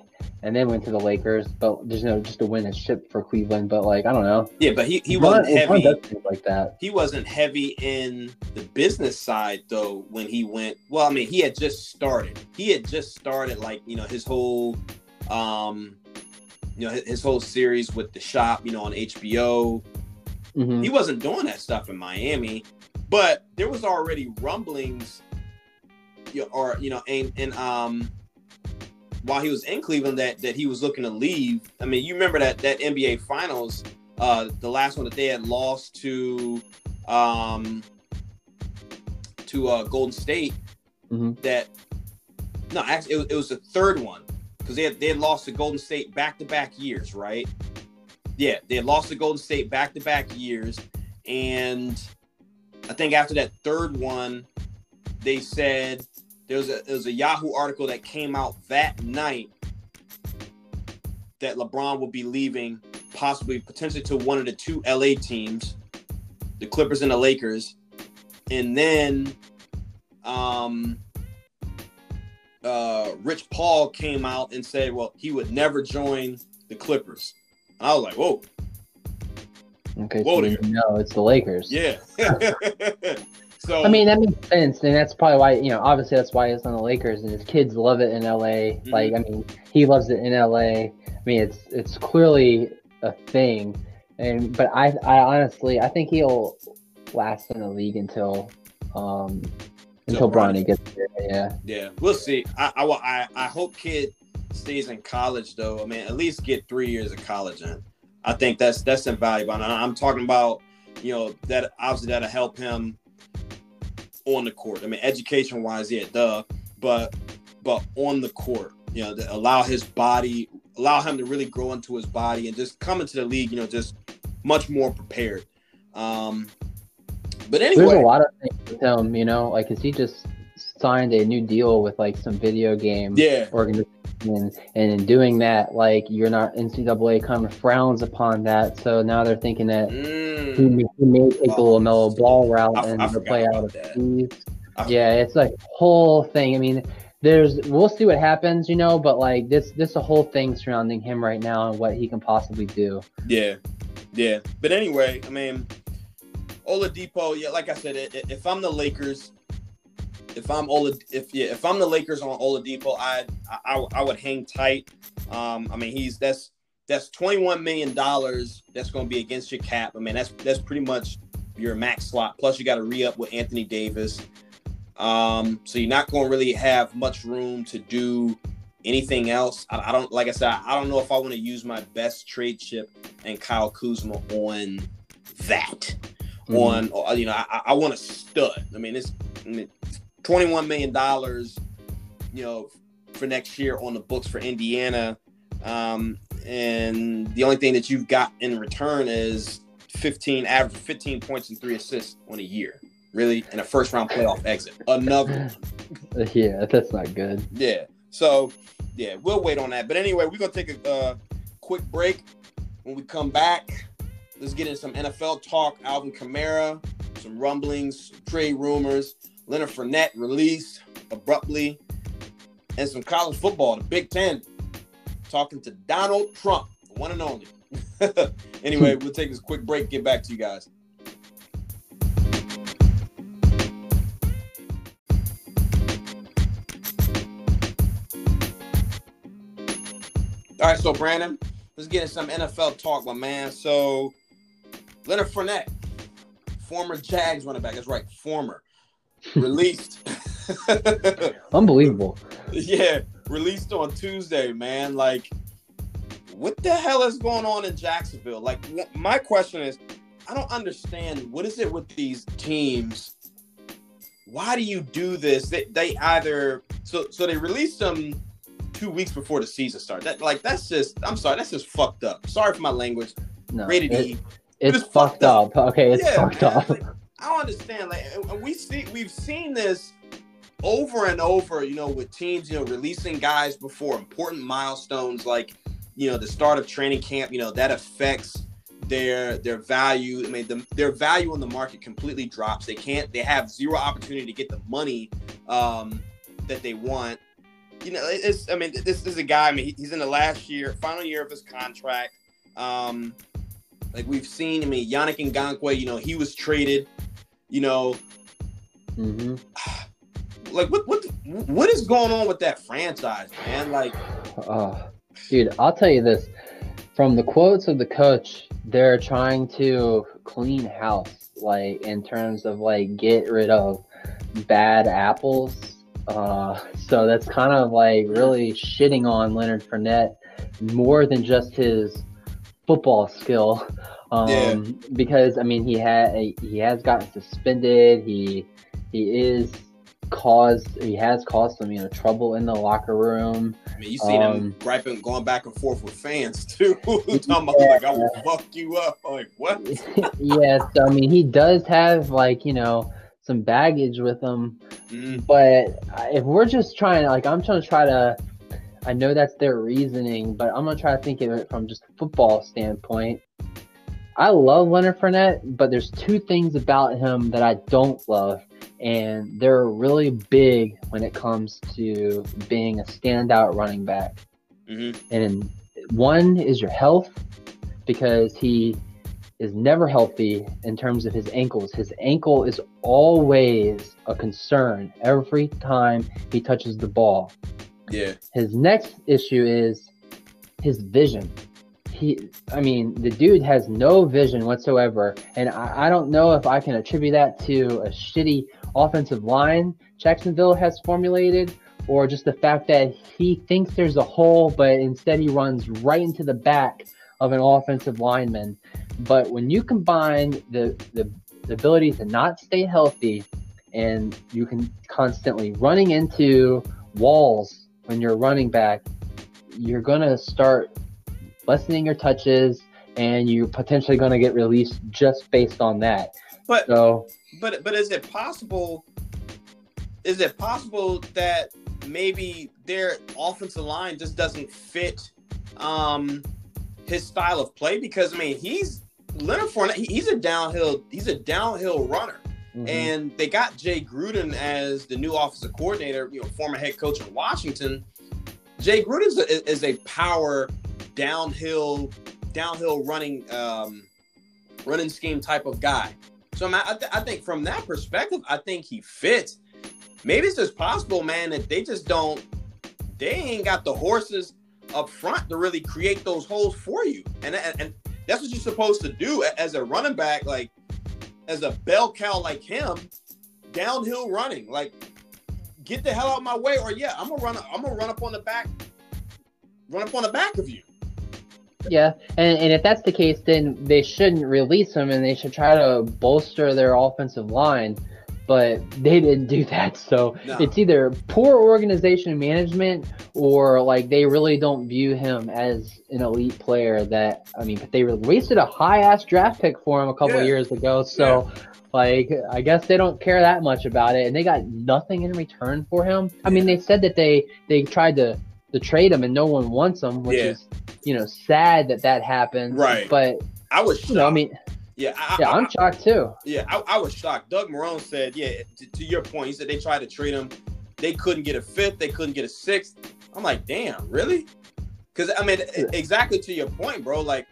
and then went to the Lakers. But there's no just to win a ship for Cleveland. But like, I don't know. Yeah, but he, he wasn't heavy like that. He wasn't heavy in the business side though. When he went, well, I mean, he had just started. He had just started like you know his whole um you know his whole series with the shop you know on hbo mm-hmm. he wasn't doing that stuff in miami but there was already rumblings or you know and, in um while he was in Cleveland that that he was looking to leave. I mean, you remember that that NBA Finals, uh, the last one that they had lost to um, to uh, Golden State. Mm-hmm. That no, actually, it, it was the third one because they had they had lost to Golden State back to back years, right? Yeah, they had lost to Golden State back to back years, and I think after that third one, they said there was a there was a Yahoo article that came out that night that LeBron would be leaving, possibly potentially to one of the two LA teams, the Clippers and the Lakers, and then um uh Rich Paul came out and said, well, he would never join the Clippers. And I was like, whoa. Okay, Whoa so no, it's the Lakers. Yeah. so I mean that makes sense, and that's probably why you know. Obviously, that's why it's on the Lakers, and his kids love it in LA. Mm-hmm. Like, I mean, he loves it in LA. I mean, it's it's clearly a thing, and but I I honestly I think he'll last in the league until um until Bronny gets there. Yeah. Yeah, we'll see. I I I, I hope kid stays in college though. I mean, at least get three years of college in. I think that's that's invaluable. And I'm talking about, you know, that obviously that'll help him on the court. I mean, education wise, yeah, duh, but but on the court, you know, allow his body, allow him to really grow into his body and just come into the league, you know, just much more prepared. Um, but anyway, there's a lot of things with him, you know, like, cause he just signed a new deal with like some video game yeah. organization and, and in doing that, like you're not NCAA kind of frowns upon that. So now they're thinking that mm. he, may, he, may take oh, LaMelo Ball route I, and I play out of Steve. Yeah, it's like whole thing. I mean, there's we'll see what happens, you know, but like this this a whole thing surrounding him right now and what he can possibly do. Yeah, yeah. But anyway, I mean, Oladipo. Yeah, like I said, if I'm the Lakers, if I'm Ola, if yeah, if I'm the Lakers on Oladipo, I I, I would hang tight. Um, I mean, he's that's that's 21 million dollars that's going to be against your cap. I mean, that's that's pretty much your max slot. Plus, you got to re up with Anthony Davis. Um, so you're not going to really have much room to do anything else. I, I don't like I said. I don't know if I want to use my best trade chip and Kyle Kuzma on that. Mm-hmm. On you know, I, I want a stud. I mean, it's I mean, $21 million, you know, for next year on the books for Indiana. Um, and the only thing that you've got in return is 15 average 15 points and three assists on a year. Really, in a first round playoff exit. Another. Yeah, that's not good. Yeah. So, yeah, we'll wait on that. But anyway, we're gonna take a uh, quick break. When we come back, let's get in some NFL talk. Alvin Kamara, some rumblings, trade rumors. Leonard Fournette released abruptly, and some college football, the Big Ten, talking to Donald Trump, the one and only. anyway, we'll take this quick break, get back to you guys. All right, so Brandon, let's get into some NFL talk, my man. So, Leonard Fournette, former Jags running back, that's right, former released. Unbelievable. Yeah, released on Tuesday, man. Like, what the hell is going on in Jacksonville? Like, my question is, I don't understand. What is it with these teams? Why do you do this? They, they either so so they released them two weeks before the season started. That like that's just I'm sorry, that's just fucked up. Sorry for my language. No, Rated it, E. It's, it's fucked, up. up. Okay, it's yeah, fucked man. up. Like, I don't understand. Like we see, we've seen this over and over. You know, with teams, you know, releasing guys before important milestones, like you know the start of training camp. You know that affects their their value. I mean, the, their value in the market completely drops. They can't. They have zero opportunity to get the money um, that they want. You know, it's. I mean, this, is a guy. I mean, he's in the last year, final year of his contract. Um, like we've seen. I mean, Yannick Ngakoue. You know, he was traded you know, mm-hmm. like what what what is going on with that franchise, man? Like, uh, dude, I'll tell you this: from the quotes of the coach, they're trying to clean house, like in terms of like get rid of bad apples Uh, so that's kind of like really shitting on Leonard Fournette more than just his football skill. Um, yeah. because I mean he had he has gotten suspended. He he is caused he has caused some you know trouble in the locker room. I mean, you seen um, him griping, going back and forth with fans too. Talking yeah. about like I will fuck you up. Like what? yeah, so I mean he does have like you know some baggage with him, mm. but if we're just trying like I'm trying to try to. I know that's their reasoning, but I'm gonna try to think of it from just a football standpoint. I love Leonard Fournette, but there's two things about him that I don't love, and they're really big when it comes to being a standout running back. Mm-hmm. And one is your health, because he is never healthy in terms of his ankles. His ankle is always a concern every time he touches the ball. Yeah. His next issue is his vision he i mean the dude has no vision whatsoever and I, I, don't know if i can attribute that to a shitty offensive line jacksonville has formulated or just the fact that he thinks there's a hole but instead he runs right into the back of an offensive lineman but when you combine the the, the ability to not stay healthy and you can constantly running into walls when you're running back you're going to start lessening your touches, and you're potentially going to get released just based on that. But so, but but is it possible? Is it possible that maybe their offensive line just doesn't fit um, his style of play? Because I mean, he's Leonard Fournette. He's a downhill. He's a downhill runner. Mm-hmm. And they got Jay Gruden as the new offensive coordinator, you know, former head coach in Washington. Jay Gruden is a, is a power downhill downhill running um, running scheme type of guy. So I, th- I think from that perspective, I think he fits. Maybe it's just possible, man, that they just don't. They ain't got the horses up front to really create those holes for you, and and, and that's what you're supposed to do as a running back, like as a bell cow like him, downhill running, like get the hell out of my way, or yeah, I'm gonna run. I'm gonna run up on the back, run up on the back of you. Yeah, and, and if that's the case, then they shouldn't release him and they should try to bolster their offensive line. But they didn't do that. So no. it's either poor organization and management or like they really don't view him as an elite player that, I mean, they wasted a high ass draft pick for him a couple yeah. years ago. So. Yeah. Like, I guess they don't care that much about it, and they got nothing in return for him. I mean, they said that they they tried to to trade him and no one wants him, which yeah. is you know sad that that happened. Right. But I was, you know, I mean. Yeah, I, yeah, I, am shocked too. Yeah, I, I, was shocked. Doug Marrone said, yeah, to, to, your point, he said they tried to trade him. They couldn't get a fifth. They couldn't get a sixth. I'm like, damn, really? Because I mean, exactly to your point, bro. Like,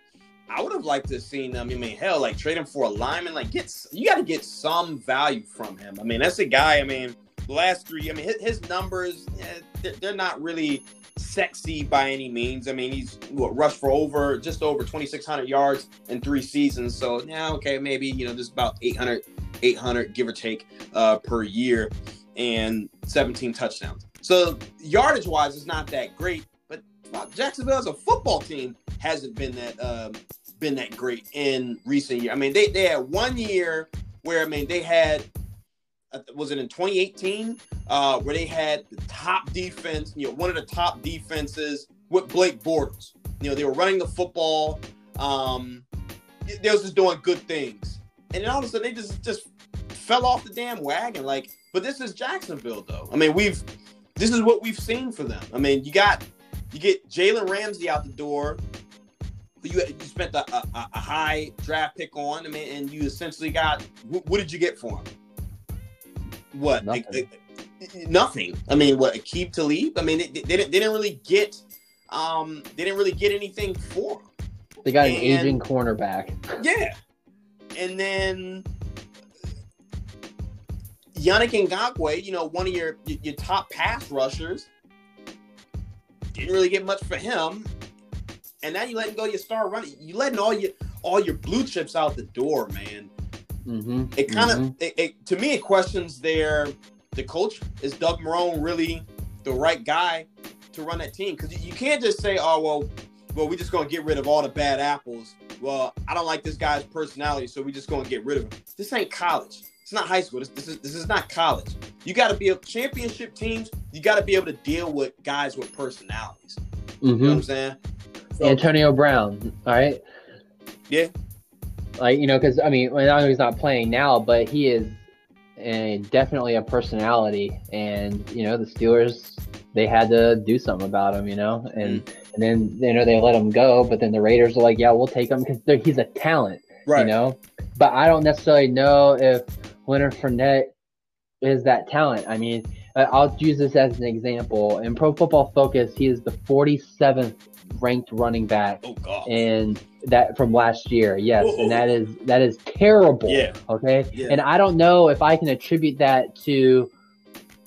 I would have liked to have seen them. I mean, hell, like trade him for a lineman. Like, get you got to get some value from him. I mean, that's a guy. I mean, last three. I mean, his, his numbers, yeah, they're, they're not really sexy by any means. I mean, he's what, rushed for over just over 2,600 yards in three seasons. So yeah, okay, maybe you know just about 800, 800 give or take uh, per year, and 17 touchdowns. So yardage wise, it's not that great. But Jacksonville as a football team hasn't been that um, been that great in recent years. I mean, they they had one year where I mean they had was it in 2018 uh, where they had the top defense, you know, one of the top defenses with Blake Bortles. You know, they were running the football. Um, they was just doing good things, and then all of a sudden they just just fell off the damn wagon. Like, but this is Jacksonville, though. I mean, we've this is what we've seen for them. I mean, you got you get Jalen Ramsey out the door. You, you spent a, a, a, high draft pick on. I mean, and you essentially got what did you get for him? What nothing. nothing. I mean, what Aqib Talib? I mean, they, they, didn't they didn't really get um they didn't really get anything for. Him. They got and, an aging cornerback. Yeah, and then Yannick Ngakoue, you know, one of your your top pass rushers, didn't really get much for him. And now you letting go your star running. You letting all your all your blue chips out the door, man. Mm-hmm. It kind of, mm-hmm. it, it, to me, it questions their the coach is Doug Marrone really the right guy to run that team? Because you can't just say, oh well, well we're just gonna get rid of all the bad apples. Well, I don't like this guy's personality, so we're just gonna get rid of him. This ain't college. It's not high school. This, this is this is not college. You got to be a championship teams. You got to be able to deal with guys with personalities. Mm-hmm. You know what I'm mm-hmm. saying? So, Antonio Brown. All right. Yeah. Like you know, because I mean, I know he's not playing now, but he is and definitely a personality. And you know, the Steelers they had to do something about him, you know, and mm. and then you know they let him go, but then the Raiders are like, yeah, we'll take him because he's a talent, right? You know, but I don't necessarily know if Leonard Fournette is that talent. I mean, I'll use this as an example. In Pro Football Focus, he is the 47th ranked running back, oh, God. That from last year. Yes, Whoa. and that is that is terrible. Yeah. Okay. Yeah. And I don't know if I can attribute that to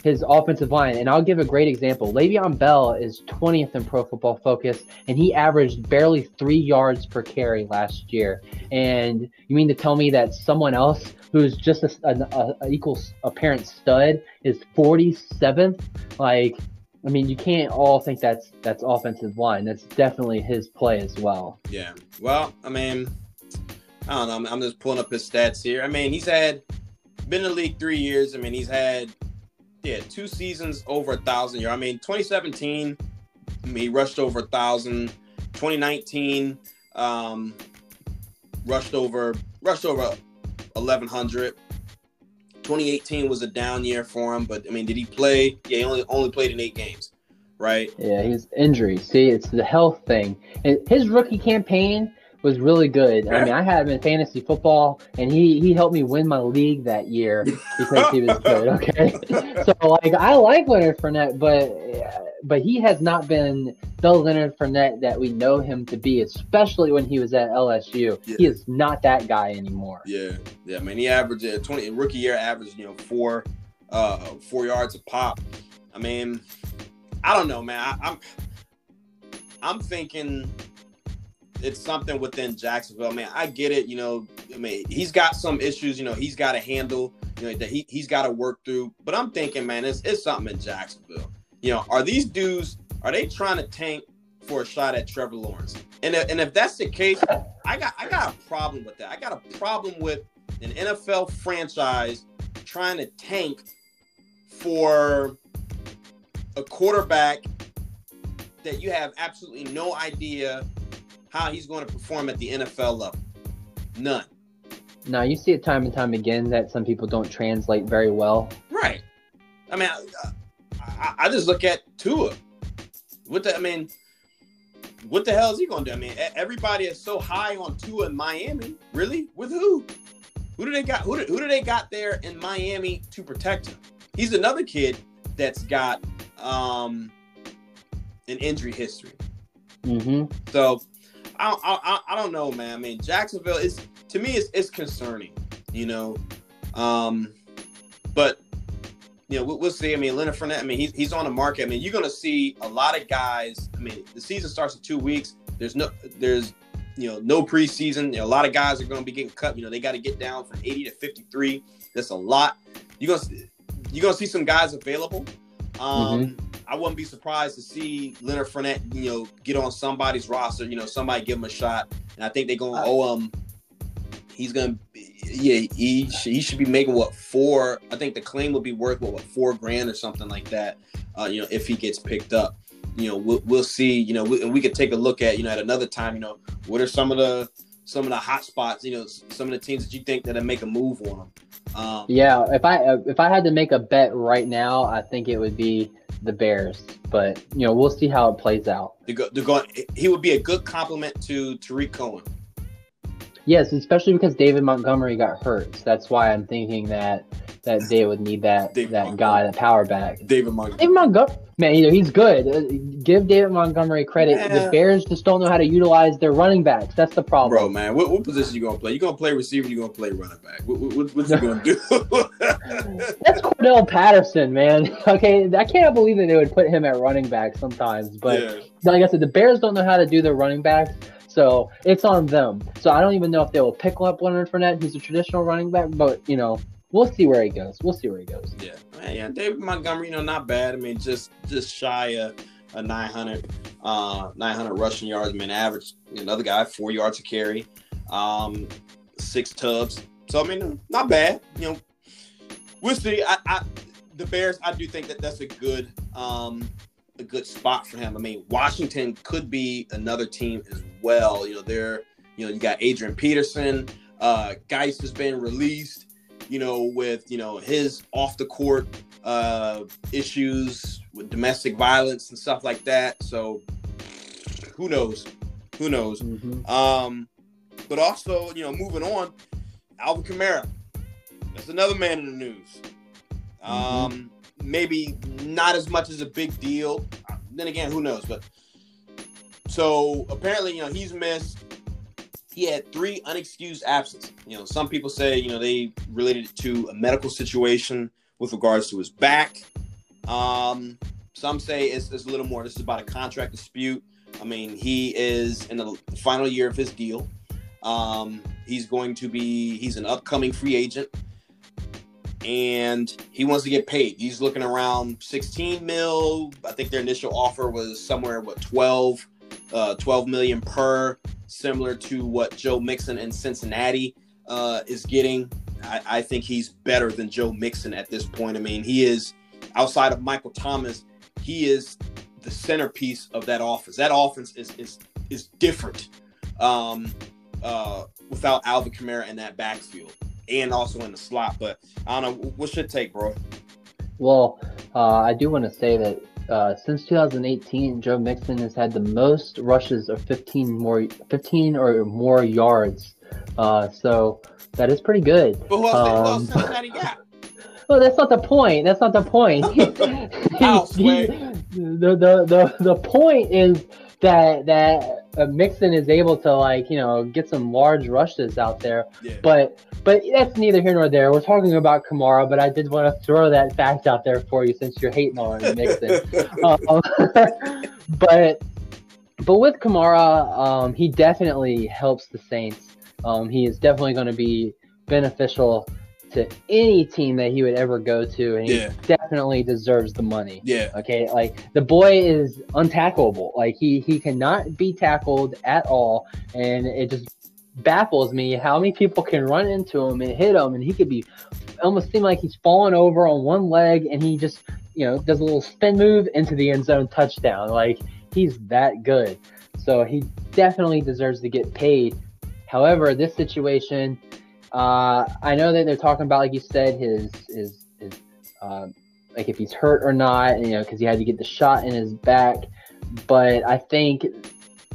his offensive line. And I'll give a great example. Le'Veon Bell is 20th in Pro Football Focus, and he averaged barely three yards per carry last year. And you mean to tell me that someone else who's just a, a, a equal apparent stud is 47th? Like, I mean, you can't all think that's that's offensive line. That's definitely his play as well. Yeah. Well, I mean, I don't know. I'm, I'm just pulling up his stats here. I mean, he's had been in the league three years. I mean, he's had yeah two seasons over a thousand yards. I mean, 2017 he rushed over a thousand. 2019 um, rushed over rushed over 1100. 2018 was a down year for him, but I mean, did he play? Yeah, he only only played in eight games, right? Yeah, he's injury. See, it's the health thing. His rookie campaign was really good. I mean, I had him in fantasy football, and he he helped me win my league that year because he was good. Okay, so like I like Leonard Fournette, but but he has not been the Leonard Fournette that we know him to be, especially when he was at LSU. Yeah. He is not that guy anymore. Yeah, yeah, I mean, He averaged uh, twenty rookie year averaged you know four uh four yards a pop. I mean, I don't know, man. I, I'm I'm thinking it's something within Jacksonville. I mean, I get it. You know, I mean, he's got some issues. You know, he's got to handle. You know, that he he's got to work through. But I'm thinking, man, it's it's something in Jacksonville. You know, are these dudes are they trying to tank for a shot at Trevor Lawrence? And if, and if that's the case, I got I got a problem with that. I got a problem with an NFL franchise trying to tank for a quarterback that you have absolutely no idea how he's going to perform at the NFL level. None. Now you see it time and time again that some people don't translate very well. Right. I mean, I, I, I just look at Tua. What the? I mean, what the hell is he going to do? I mean, everybody is so high on Tua in Miami. Really? With who? Who do they got? Who do, who do they got there in Miami to protect him? He's another kid that's got um, an injury history. Mm-hmm. So I, I, I don't know, man. I mean, Jacksonville is to me it's, it's concerning, you know. Um, but you know, we'll, we'll, see. I mean, Leonard Fournette. I mean, he's he's on the market. I mean, you're to see a lot of guys. I mean, the season starts in two weeks. There's no there's you know no preseason. You know, a lot of guys are to be getting cut. You know, they got to get down from 80 to 53. That's a lot. You're gonna you're gonna see some guys available. Um, mm-hmm. I wouldn't be surprised to see Leonard Fournette, you know, get on somebody's roster. You know, somebody give him a shot, and I think they're going to owe him. He's gonna, yeah, he he should be making what four? I think the claim would be worth what, what four grand or something like that. Uh, you know, if he gets picked up, you know, we'll, we'll see. You know, we, and we could take a look at you know at another time. You know, what are some of the some of the hot spots? You know, some of the teams that you think that make a move on them. Um, yeah, if I if I had to make a bet right now, I think it would be the Bears. But you know, we'll see how it plays out. They're, go, they're going. He would be a good compliment to Tarik Cohen. Yes, especially because David Montgomery got hurt. So that's why I'm thinking that that they would need that David that guy, that power back. David Montgomery. David Montgomery, man, either he's good. Uh, give David Montgomery credit. Yeah. The Bears just don't know how to utilize their running backs. That's the problem, bro. Man, what, what position you gonna play? You gonna play receiver? You gonna play running back? What, what, what you gonna do? That's Cordarrelle Patterson, man. Okay, I can't believe that they would put him at running back sometimes. But yeah. like I said, the Bears don't know how to do their running backs. So it's on them. So I don't even know if they will pick up Leonard Fournette, who's a traditional running back, but you know, we'll see where he goes. We'll see where he goes. Yeah, Man, yeah. David Montgomery, you know, not bad. I mean, just just shy of a 900, uh, 900 rushing yards. I mean, average. Another guy, four yards a carry, um, six tubs. So I mean, not bad. You know, we'll see. I, I the Bears. I do think that that's a good um, a good spot for him. I mean, Washington could be another team as well. You know, they're you know you got Adrian Peterson. Uh, Guice has been released. You know, with you know his off the court uh, issues with domestic violence and stuff like that. So who knows? Who knows? Mm-hmm. Um, but also, you know, moving on, Alvin Kamara. That's another man in the news. Mm-hmm. Um, maybe not as much as a big deal. Then again, who knows? But so apparently, you know, he's missed. He had three unexcused absences. You know, some people say, you know, they related it to a medical situation with regards to his back. Um, some say it's, it's a little more. This is about a contract dispute. I mean, he is in the final year of his deal. Um, he's going to be, he's an upcoming free agent and he wants to get paid. He's looking around 16 mil. I think their initial offer was somewhere what 12, uh, 12 million per, similar to what Joe Mixon in Cincinnati uh, is getting. I, I think he's better than Joe Mixon at this point. I mean, he is outside of Michael Thomas, he is the centerpiece of that offense. That offense is is is different um, uh, without Alvin Kamara in that backfield and also in the slot. But I don't know. What's your take, bro? Well, uh, I do want to say that uh, since 2018, Joe Mixon has had the most rushes of 15 more, 15 or more yards. Uh, so that is pretty good. But who else, um, who else got? Well, that's not the point. That's not the point. How, the, the the the point is that that uh, Mixon is able to like you know get some large rushes out there. Yeah. But but that's neither here nor there. We're talking about Kamara, but I did want to throw that fact out there for you since you're hating on Mixon. um, but but with Kamara, um, he definitely helps the Saints. Um, he is definitely going to be beneficial to any team that he would ever go to, and yeah. he definitely deserves the money. Yeah. Okay. Like the boy is untackleable. Like he he cannot be tackled at all, and it just baffles me how many people can run into him and hit him, and he could be almost seem like he's falling over on one leg, and he just you know does a little spin move into the end zone touchdown. Like he's that good. So he definitely deserves to get paid. However, this situation uh, I know that they're talking about, like you said, his his his uh, like if he's hurt or not, you know, because he had to get the shot in his back. But I think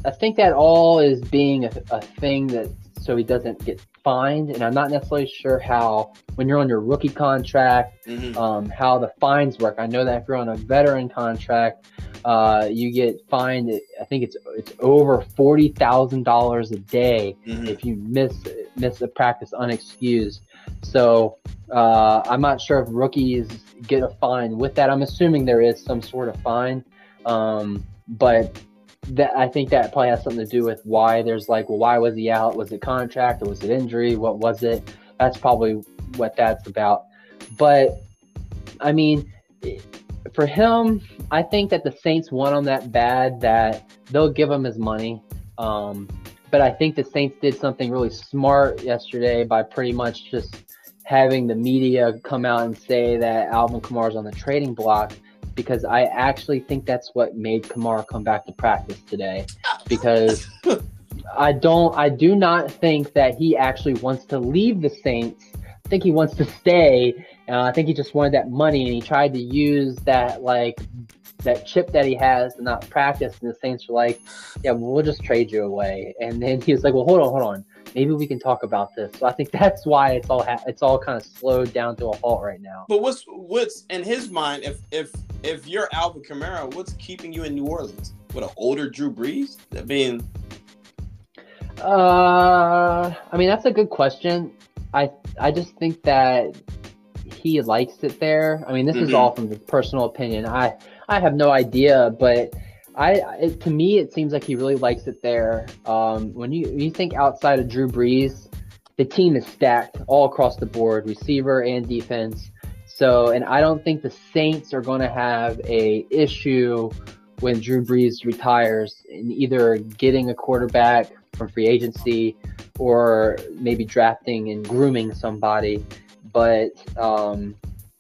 I think that all is being a, a thing that so he doesn't get fined, and I'm not necessarily sure how when you're on your rookie contract, mm-hmm. um, how the fines work. I know that if you're on a veteran contract, uh, you get fined. I think it's it's over forty thousand dollars a day mm-hmm. if you miss miss a practice unexcused. So uh, I'm not sure if rookies get a fine with that. I'm assuming there is some sort of fine, um, but that I think that probably has something to do with why there's like, well, why was he out? Was it contract or was it injury? What was it? That's probably what that's about. But I mean, for him, I think that the Saints won on that bad that they'll give him his money. Um, but I think the Saints did something really smart yesterday by pretty much just having the media come out and say that Alvin Kamara's on the trading block because I actually think that's what made Kamara come back to practice today because I don't I do not think that he actually wants to leave the Saints. I think he wants to stay. Uh, I think he just wanted that money and he tried to use that like that chip that he has to not practice, and the Saints were like, "Yeah, well, we'll just trade you away." And then he was like, "Well, hold on, hold on, maybe we can talk about this." So I think that's why it's all ha- it's all kind of slowed down to a halt right now. But what's what's in his mind? If if if you're Alvin Kamara, what's keeping you in New Orleans? What an older Drew Brees? That being. Uh, I mean that's a good question. I I just think that he likes it there. I mean, this mm-hmm. is all from his personal opinion. I I have no idea, but I it, to me it seems like he really likes it there. Um, when you when you think outside of Drew Brees, the team is stacked all across the board, receiver and defense. So, and I don't think the Saints are going to have a issue when Drew Brees retires in either getting a quarterback from free agency or maybe drafting and grooming somebody. But um,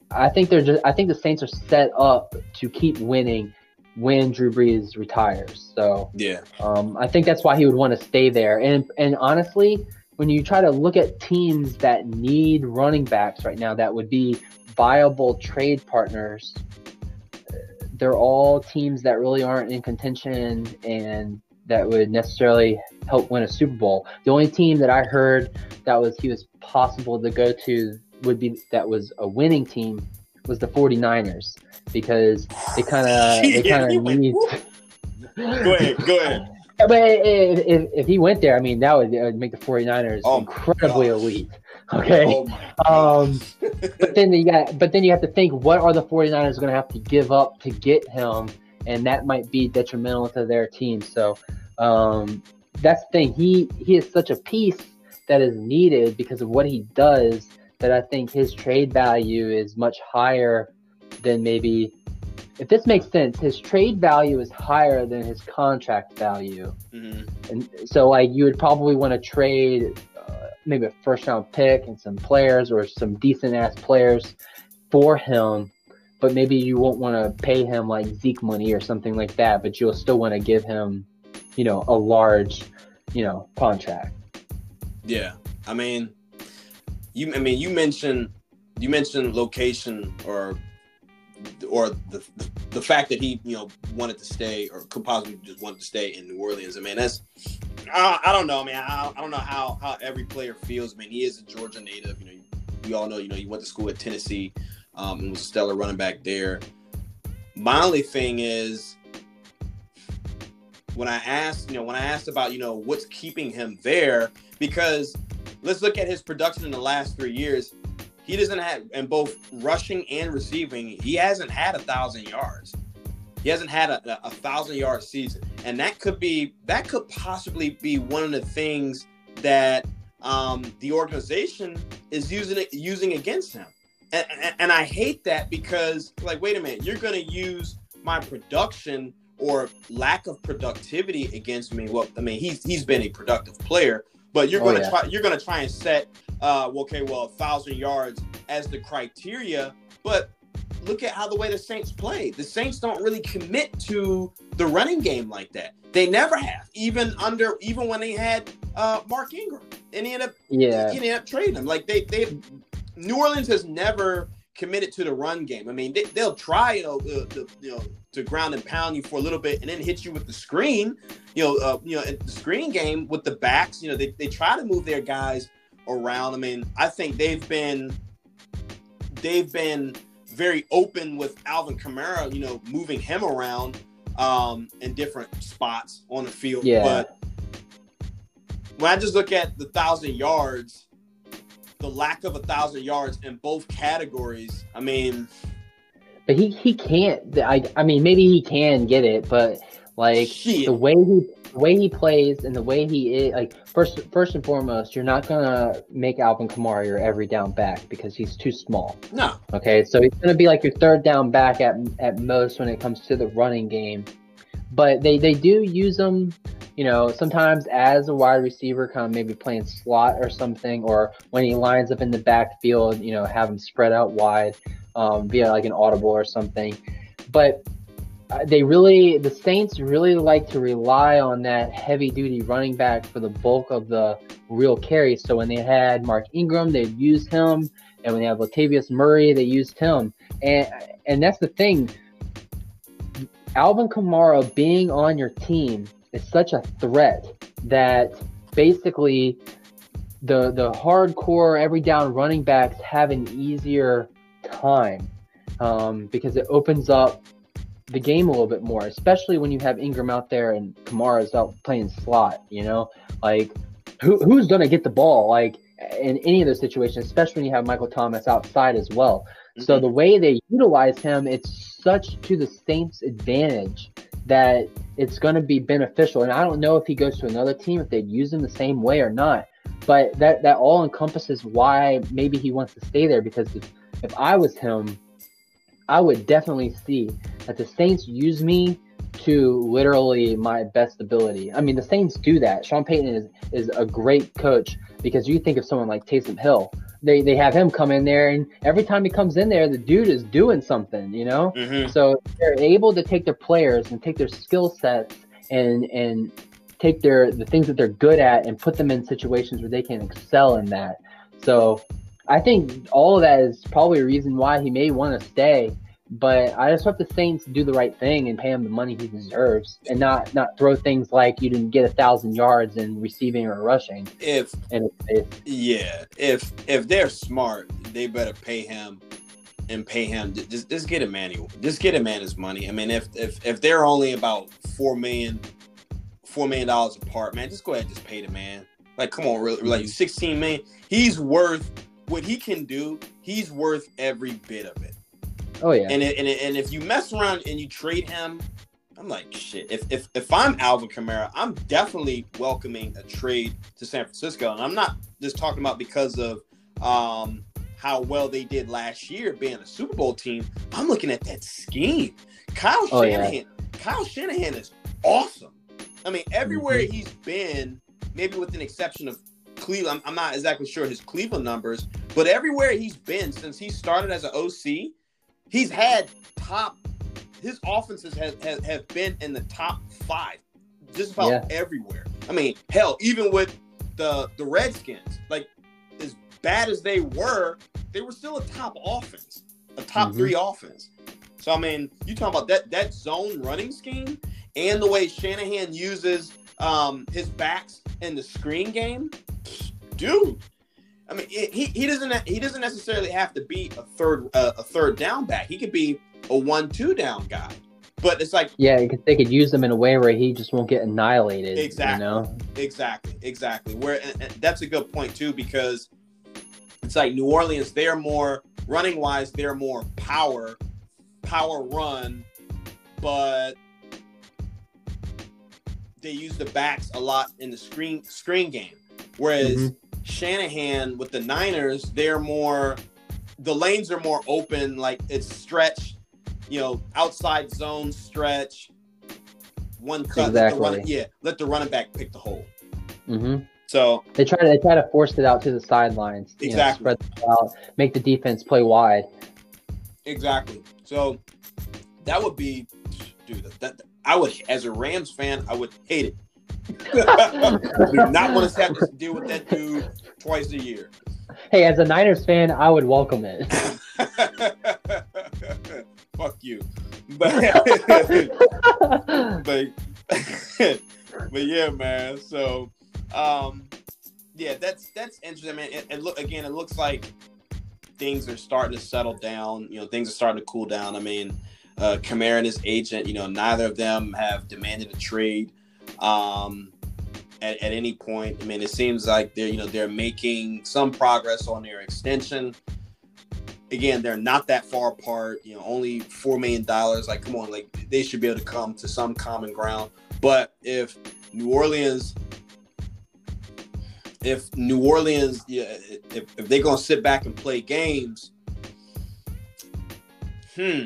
I think they're just I think the Saints are set up to keep winning when Drew Brees retires. So yeah, um, I think that's why he would want to stay there. And and honestly, when you try to look at teams that need running backs right now, that would be viable trade partners. They're all teams that really aren't in contention and that would necessarily help win a Super Bowl. The only team that I heard that was he was possible to go to would be that was a winning team was the 49ers because it kind of they kind of need. go ahead, go ahead. But if, if, if, he went there, I mean, that would, that would make the 49ers oh incredibly elite. Okay. Oh um, but then you got, but then you have to think, what are the 49ers going to have to give up to get him? And that might be detrimental to their team. So um, that's the thing. He he is such a piece that is needed because of what he does that I think his trade value is much higher than maybe. If this makes sense, his trade value is higher than his contract value, mm-hmm. and so like you would probably want to trade uh, maybe a first round pick and some players or some decent ass players for him, but maybe you won't want to pay him like Zeke money or something like that, but you'll still want to give him, you know, a large, you know, contract. Yeah, I mean, you I mean you mentioned you mentioned location or or the, the, the fact that he you know wanted to stay or could possibly just wanted to stay in New Orleans. I mean that's I, I don't know. I mean I, I don't know how how every player feels. I mean he is a Georgia native. You know we all know you know he went to school at Tennessee um, and was a stellar running back there. My only thing is when I asked you know when I asked about you know what's keeping him there because let's look at his production in the last three years. He doesn't have, in both rushing and receiving, he hasn't had a thousand yards. He hasn't had a, a thousand yard season, and that could be that could possibly be one of the things that um, the organization is using it using against him. And, and, and I hate that because, like, wait a minute, you're going to use my production or lack of productivity against me. Well, I mean, he's he's been a productive player, but you're oh, gonna yeah. try you're gonna try and set uh okay, well, a thousand yards as the criteria. But look at how the way the Saints play. The Saints don't really commit to the running game like that. They never have, even under even when they had uh Mark Ingram. And he ended up yeah, he ended up trading him. Like they they New Orleans has never committed to the run game. I mean, they, will try, you know, the, the, you know, to ground and pound you for a little bit, and then hit you with the screen. You know, uh, you know, the screen game with the backs. You know, they, they try to move their guys around. I mean, I think they've been they've been very open with Alvin Kamara. You know, moving him around um, in different spots on the field. Yeah. But when I just look at the thousand yards the lack of a thousand yards in both categories. I mean, but he he can't. I I mean, maybe he can get it, but like shit. the way he the way he plays and the way he is, like first first and foremost, you're not gonna make Alvin Kamara your every down back because he's too small. No. Okay, so he's gonna be like your third down back at at most when it comes to the running game. But they they do use him you know, sometimes as a wide receiver, kind of maybe playing slot or something, or when he lines up in the backfield, you know, have him spread out wide um, via like an audible or something. But they really, the Saints really like to rely on that heavy duty running back for the bulk of the real carries. So when they had Mark Ingram, they'd use him. And when they have Latavius Murray, they used him. And, and that's the thing. Alvin Kamara being on your team is such a threat that basically the the hardcore every down running backs have an easier time um, because it opens up the game a little bit more, especially when you have Ingram out there and Kamara's out playing slot. You know, like who who's gonna get the ball? Like in any of those situations, especially when you have Michael Thomas outside as well. Mm-hmm. So the way they utilize him, it's such to the Saints' advantage that it's going to be beneficial. And I don't know if he goes to another team if they'd use him the same way or not. but that that all encompasses why maybe he wants to stay there because if, if I was him, I would definitely see that the Saints use me to literally my best ability. I mean, the Saints do that. Sean Payton is is a great coach because you think of someone like Taysom Hill. They they have him come in there, and every time he comes in there, the dude is doing something, you know. Mhm. So they're able to take their players and take their skill sets and and take their the things that they're good at and put them in situations where they can excel in that. So I think all of that is probably a reason why he may want to stay. But I just hope the Saints do the right thing and pay him the money he deserves, and not not throw things like you didn't get a thousand yards in receiving or rushing If his face. yeah, if if they're smart, they better pay him and pay him. Just just get Emmanuel. Just get a man his money. I mean, if if if they're only about four million, four million dollars apart, man, just go ahead and just pay the man. Like, come on, really, like sixteen million. He's worth what he can do. He's worth every bit of it. Oh yeah, And it, and it, and if you mess around and you trade him, I'm like shit. If if if I'm Alvin Kamara, I'm definitely welcoming a trade to San Francisco, and I'm not just talking about because of um how well they did last year being a Super Bowl team. I'm looking at that scheme. Kyle Oh, yeah. Shanahan. Kyle Shanahan is awesome. I mean, everywhere Mm-hmm. he's been, maybe with an exception of Cleveland, I'm, I'm not exactly sure his Cleveland numbers, but everywhere he's been since he started as an OC, he's had top. His offenses have, have, have been in the top five, just about Yeah. everywhere. I mean, hell, even with the the Redskins, like as bad as they were, they were still a top offense, a top Mhm. three offense. So I mean, you talk about that that zone running scheme and the way Shanahan uses um, his backs in the screen game, dude. I mean, it, he he doesn't he doesn't necessarily have to be a third uh, a third down back. He could be a one two down guy. But it's like yeah, they could use him in a way where he just won't get annihilated. Exactly. You know. Exactly, exactly. Where and, and that's a good point too because it's like New Orleans. They're more running wise. They're more power, power run, but they use the backs a lot in the screen screen game. Whereas Mhm. Shanahan with the Niners, they're more the lanes are more open. Like it's stretch, you know, outside zone stretch. One cut, let running, Exactly. yeah, let the running back pick the hole. Mm-hmm. So They try to they try to force it out to the sidelines. you know, Exactly. spread out, make the defense play wide. exactly. So that would be, dude. That, that I would, as a Rams fan, I would hate it. Do not want to have to deal with that dude twice a year. Hey, as a Niners fan, I would welcome it. Fuck you. But but but yeah, man. So um yeah, that's that's interesting, man. It, it look again, it looks like things are starting to settle down. You know, things are starting to cool down. I mean, uh Kamara and his agent, you know, neither of them have demanded a trade um at, at any point. I mean, it seems like they're you know they're making some progress on their extension. Again, they're not that far apart. You know, only four million dollars. Like, come on, like they should be able to come to some common ground. But if New Orleans, if New Orleans, yeah, if, if they're gonna sit back and play games, hmm,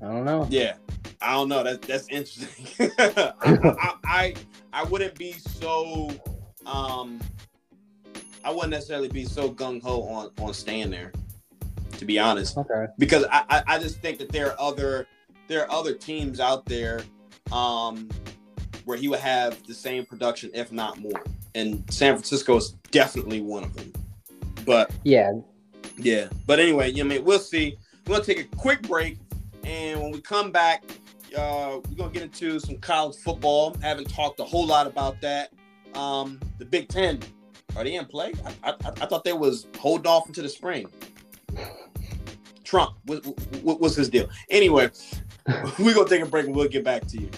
I don't know. yeah, I don't know. That's that's interesting. I, I, I I wouldn't be so um I wouldn't necessarily be so gung ho on on staying there, to be honest, Okay. because I, I I just think that there are other there are other teams out there um where he would have the same production, if not more, and San Francisco is definitely one of them. But Yeah. yeah, but anyway, you know, I mean, we'll see. We're gonna take a quick break, and when we come back, uh, we're gonna get into some college football. Haven't talked a whole lot about that. Um, the Big Ten, are they in play? I, I, I thought they was holding off into the spring. Trump, what, what, what's his deal? Anyway, we're gonna take a break, and we'll get back to you.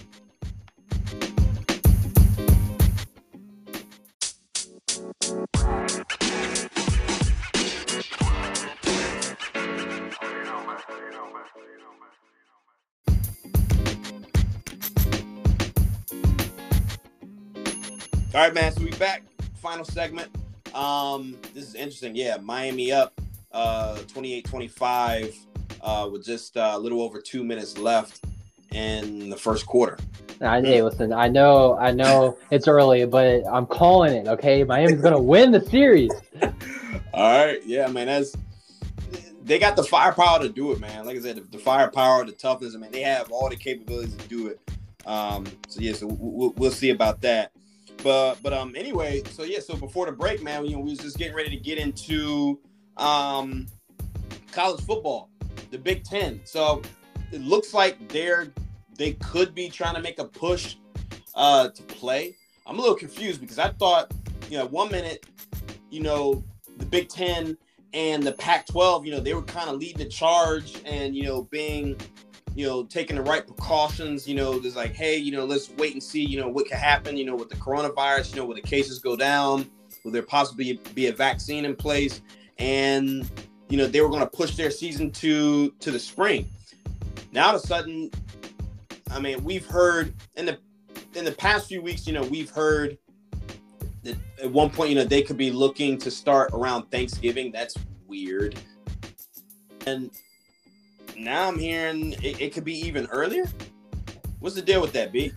All right, man. So we back. Final segment. Um, this is interesting. Yeah, Miami up uh 28-25 uh with just uh, a little over two minutes left in the first quarter. I hey, listen, I know I know it's early, but I'm calling it, okay? Miami's gonna win the series. All right, yeah, man. That's they got the firepower to do it, man. Like I said, the, the firepower, the toughness. I mean, they have all the capabilities to do it. Um, so yeah, so we'll, we'll see about that. But but um anyway, so yeah, so before the break, man, you know, we was just getting ready to get into um college football, the Big Ten. So it looks like they're they could be trying to make a push uh to play. I'm a little confused because I thought, you know, one minute, you know, the Big Ten and the Pac-12, you know, they were kind of leading the charge and you know being you know, taking the right precautions. You know, there's like, hey, you know, let's wait and see, you know, what could happen, you know, with the coronavirus, you know, will the cases go down? Will there possibly be a vaccine in place? And, you know, they were going to push their season to to the spring. Now, all of a sudden, I mean, we've heard in the in the past few weeks, you know, we've heard that at one point, you know, they could be looking to start around Thanksgiving. That's weird. And now I'm hearing it, it could be even earlier. What's the deal with that, B?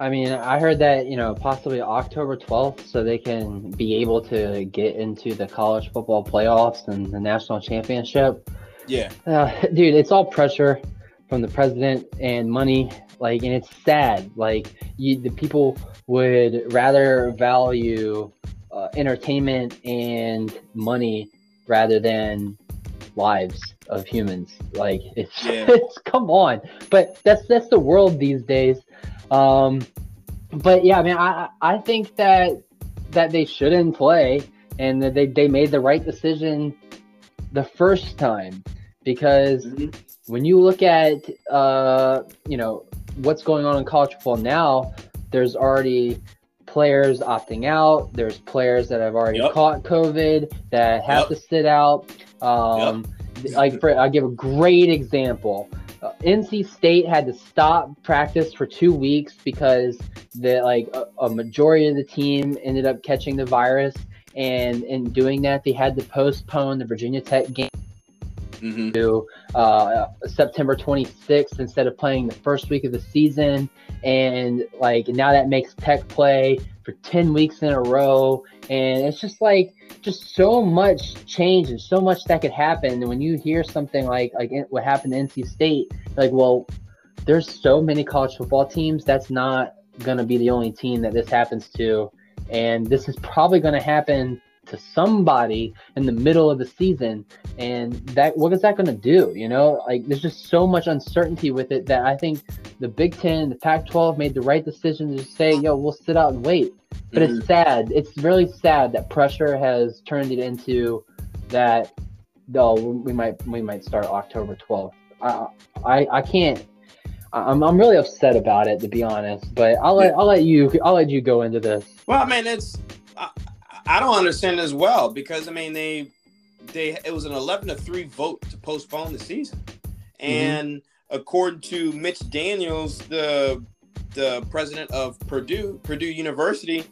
I mean, I heard that, you know, possibly October 12th, so they can be able to get into the college football playoffs and the national championship. Yeah. Uh, dude, it's all pressure from the president and money. Like, and it's sad. Like, you, the people would rather value uh, entertainment and money rather than lives of humans. Like it's, yeah. it's come on, but that's that's the world these days. Um, but yeah, I mean, I I think that that they shouldn't play, and that they they made the right decision the first time because mm-hmm. when you look at uh you know what's going on in college football now, there's already players opting out. There's players that have already yep. caught COVID that have yep. to sit out. Um, yep. Like for, I'll give a great example. Uh, NC State had to stop practice for two weeks because the like a, a, majority of the team ended up catching the virus, and in doing that, they had to postpone the Virginia Tech game mm-hmm. to uh, September 26th instead of playing the first week of the season. And like now that makes Tech play for 10 weeks in a row. And it's just like, just so much change and so much that could happen. And when you hear something like like what happened to NC State, like, well, there's so many college football teams. That's not going to be the only team that this happens to. And this is probably going to happen to somebody in the middle of the season. And that what is that going to do you know? Like there's just so much uncertainty with it that i think the big 10 the pac 12 made the right decision to say yo we'll sit out and wait. But mm-hmm. it's sad. It's really sad that pressure has turned it into that though we might we might start october 12th i i, I can't I'm, I'm really upset about it to be honest, but I'll let I'll let you I'll let you go into this. Well, I mean, it's I don't understand as well because I mean they they it was an 11 to 3 vote to postpone the season. Mm-hmm. And mm-hmm. according to Mitch Daniels, the the president of Purdue, Purdue University,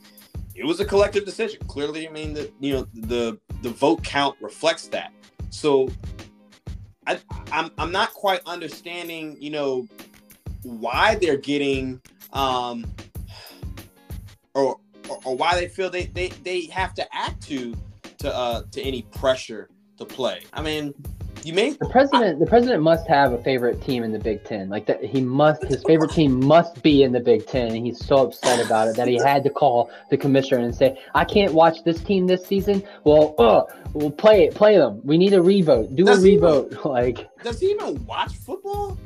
it was a collective decision. Clearly, I mean that you know the the vote count reflects that. So I I'm I'm not quite understanding, you know, why they're getting um or or, or why they feel they, they they have to act to to uh to any pressure to play. I mean, you may the president I, the president must have a favorite team in the Big Ten. Like that, he must his favorite team must be in the Big Ten, and he's so upset about it that he had to call the commissioner and say, "I can't watch this team this season." Well, uh, we'll play it, play them. We need a revote. Do does a revote. Even, like, does he even watch football?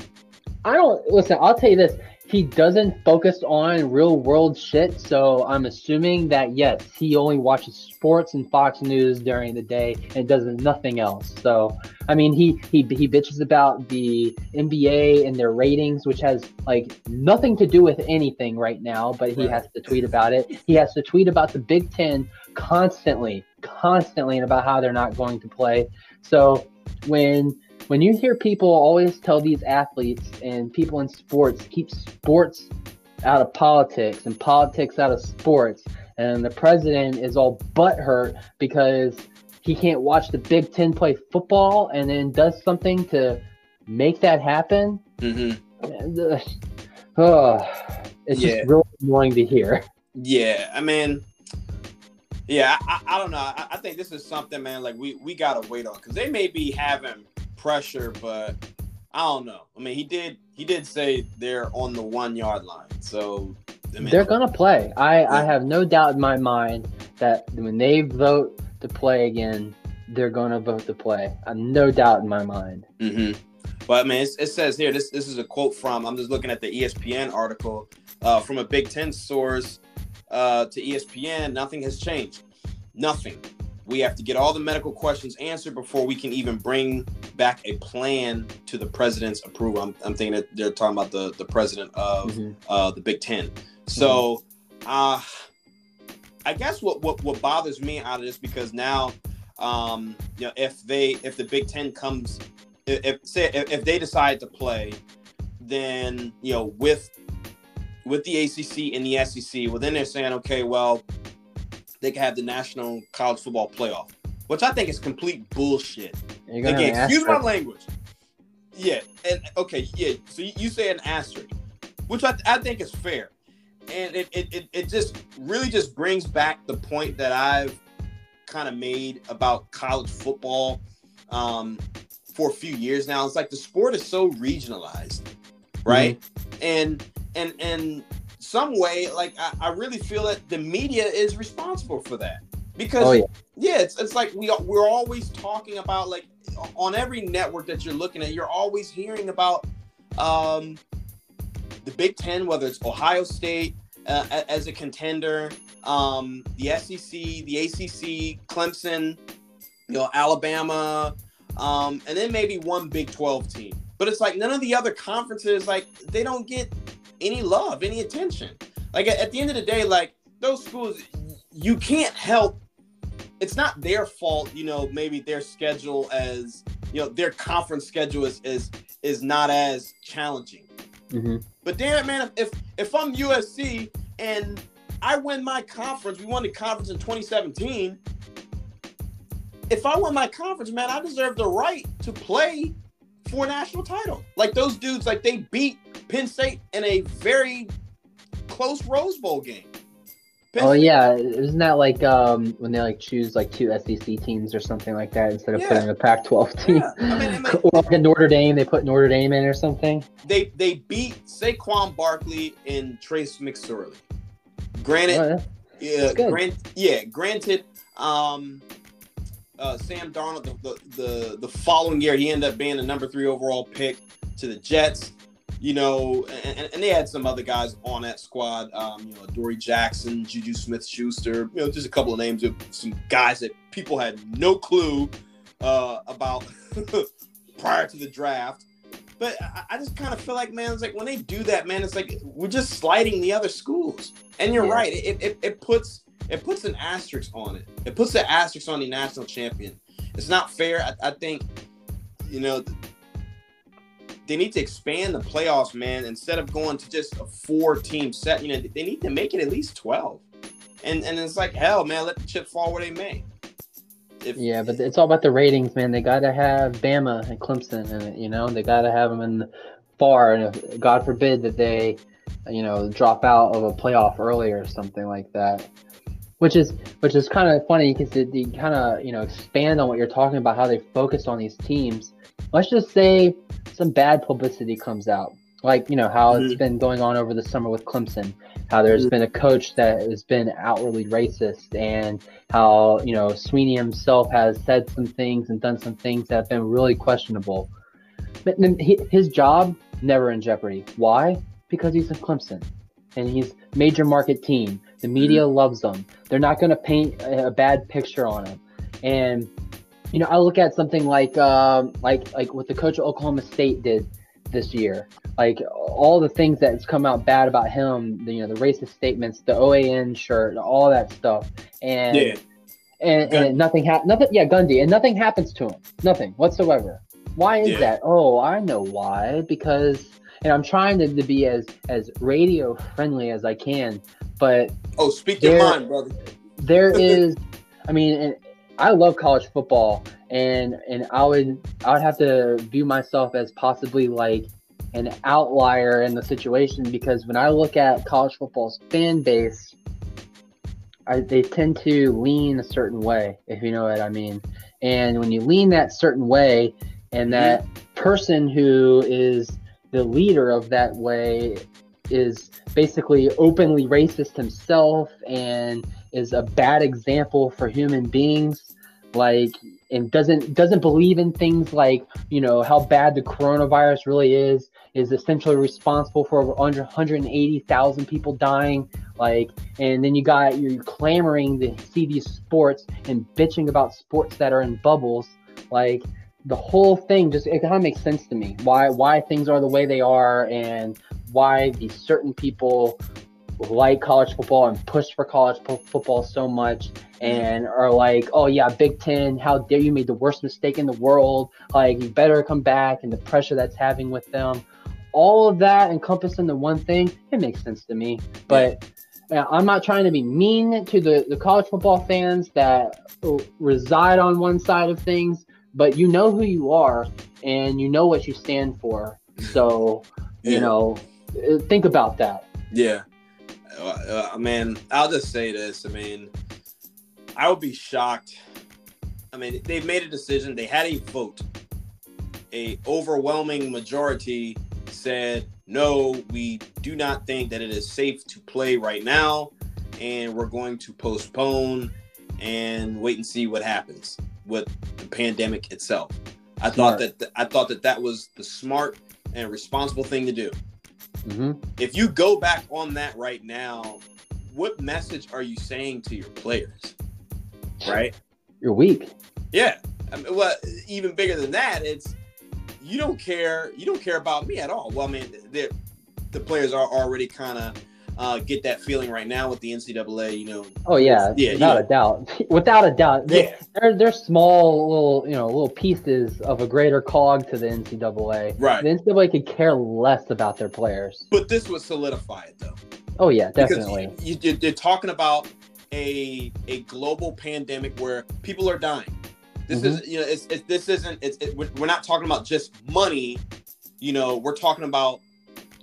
I don't listen. I'll tell you this he doesn't focus on real world shit. So I'm assuming that yes, he only watches sports and Fox News during the day and does nothing else. So I mean, he he he bitches about the NBA and their ratings, which has like nothing to do with anything right now. But he has to tweet about it. He has to tweet about the Big Ten constantly, constantly, and about how they're not going to play. So when when you hear people always tell these athletes and people in sports keep sports out of politics and politics out of sports and the president is all butthurt because he can't watch the Big Ten play football and then does something to make that happen. Mm-hmm. Oh, it's yeah. just real annoying to hear. Yeah, I mean, yeah, I, I don't know. I, I, think this is something, man. Like we we gotta wait on because they may be having pressure, but I don't know. I mean, he did he did say they're on the one yard line, so I mean, they're gonna play. I yeah. I have no doubt in my mind that when they vote to play again, they're gonna vote to play. I no doubt in my mind. Mm-hmm. But I mean, it says here. This this is a quote from. I'm just looking at the ESPN article uh, from a Big Ten source uh, to ESPN, nothing has changed. Nothing. We have to get all the medical questions answered before we can even bring back a plan to the president's approval. I'm, I'm thinking that they're talking about the, the president of mm-hmm. uh, the Big Ten. So, uh, I guess what, what what bothers me out of this because now, um, you know, if they if the Big Ten comes, if say if, if they decide to play, then you know with with the ACC and the SEC, well, then they're saying, okay, well, they can have the National College Football Playoff, which I think is complete bullshit. Again, excuse my language. Yeah, and okay, yeah. So you say an asterisk, which I, I think is fair, and it, it, it, it just really just brings back the point that I've kind of made about college football um, for a few years now. It's like the sport is so regionalized, right? Mm-hmm. And and and some way, like I, I, really feel that the media is responsible for that because oh, yeah. yeah, it's it's like we we're always talking about like on every network that you're looking at, you're always hearing about um, the Big Ten, whether it's Ohio State uh, as a contender, um, the SEC, the ACC, Clemson, you know, Alabama, um, and then maybe one Big Twelve team. But it's like none of the other conferences, like they don't get any love, any attention. Like at, at the end of the day, like those schools, you can't help. It's not their fault, you know. Maybe their schedule as you know their conference schedule is is is not as challenging. Mm-hmm. But damn it, man, if if I'm USC and I win my conference, we won the conference in 2017. If I win my conference, man, I deserve the right to play for a national title. Like those dudes, like they beat Penn State in a very close Rose Bowl game. Penn oh State, yeah, isn't that like um, when they like choose like two SEC teams or something like that instead of yeah. putting a Pac-12 team? Yeah. I mean, or like Notre Dame, they put Notre Dame in or something. They they beat Saquon Barkley and Trace McSorley. Granted, oh, yeah, yeah, grant, yeah, granted, um, uh, Sam Darnold the, the, the the following year he ended up being the number three overall pick to the Jets. You know, and, and they had some other guys on that squad. Um, you know, Adoree' Jackson, Juju Smith Schuster. You know, just a couple of names of some guys that people had no clue uh, about prior to the draft. But I, I just kind of feel like, man, it's like when they do that, man, it's like we're just sliding the other schools. And you're yeah. right, it, it, it puts it puts an asterisk on it. It puts the asterisk on the national champion. It's not fair. I, I think, you know, they need to expand the playoffs, man. Instead of going to just a four-team set, you know, they need to make it at least twelve. And and it's like hell, man. Let the chip fall where they may. If, yeah, but it's all about the ratings, man. They got to have Bama and Clemson, and you know they got to have them in the far. And if, God forbid that they, you know, drop out of a playoff early or something like that which is which is kind of funny because they kind of you know expand on what you're talking about how they focus on these teams let's just say some bad publicity comes out like you know how mm-hmm. it's been going on over the summer with clemson how there's mm-hmm. been a coach that has been outwardly racist and how you know Swinney himself has said some things and done some things that have been really questionable but his job never in jeopardy why because he's in clemson and he's major market team the media mm-hmm. loves them. They're not going to paint a bad picture on him. And you know, I look at something like um, like like what the coach of Oklahoma State did this year. Like all the things that's come out bad about him, the, you know, the racist statements, the OAN shirt, all that stuff, and yeah. and, and nothing happened. Nothing, yeah, Gundy, and nothing happens to him. Nothing whatsoever. Why is yeah. that? Oh, I know why. Because and I'm trying to, to be as as radio friendly as I can. But oh, speak there, your mind, brother. There is, I mean, I love college football, and and I would I would have to view myself as possibly like an outlier in the situation because when I look at college football's fan base, I, they tend to lean a certain way, if you know what I mean. And when you lean that certain way, and mm-hmm. that person who is the leader of that way is basically openly racist himself and is a bad example for human beings. Like and doesn't doesn't believe in things like you know how bad the coronavirus really is is essentially responsible for over 180,000 people dying. Like and then you got you're clamoring to see these sports and bitching about sports that are in bubbles. Like the whole thing just it kind of makes sense to me. Why why things are the way they are and why these certain people like college football and push for college po- football so much and are like, oh yeah, Big Ten, how dare you made the worst mistake in the world? Like you better come back and the pressure that's having with them. All of that encompassed into one thing, it makes sense to me. But uh, I'm not trying to be mean to the, the college football fans that reside on one side of things, but you know who you are and you know what you stand for. So, yeah. you know, uh, think about that. Yeah. Uh, uh, man, I'll just say this. I mean, I would be shocked. I mean, they've made a decision. They had a vote. A overwhelming majority said, "No, we do not think that it is safe to play right now, and we're going to postpone and wait and see what happens with the pandemic itself." I smart. thought that th- I thought that that was the smart and responsible thing to do. Mm-hmm. If you go back on that right now, what message are you saying to your players? Right? You're weak. Yeah. I mean, well, even bigger than that, it's you don't care. You don't care about me at all. Well, I mean, the players are already kind of uh, get that feeling right now with the NCAA. You know. Oh yeah, yeah, without a doubt, without a doubt. They, yeah, they're they're small little you know little pieces of a greater cog to the NCAA. Right. The NCAA could care less about their players. But this would solidify it though. Oh yeah, definitely. Because you, you, are talking about a a global pandemic where people are dying. This mm-hmm. is you know it's, it's this isn't it's it, we're not talking about just money. You know, we're talking about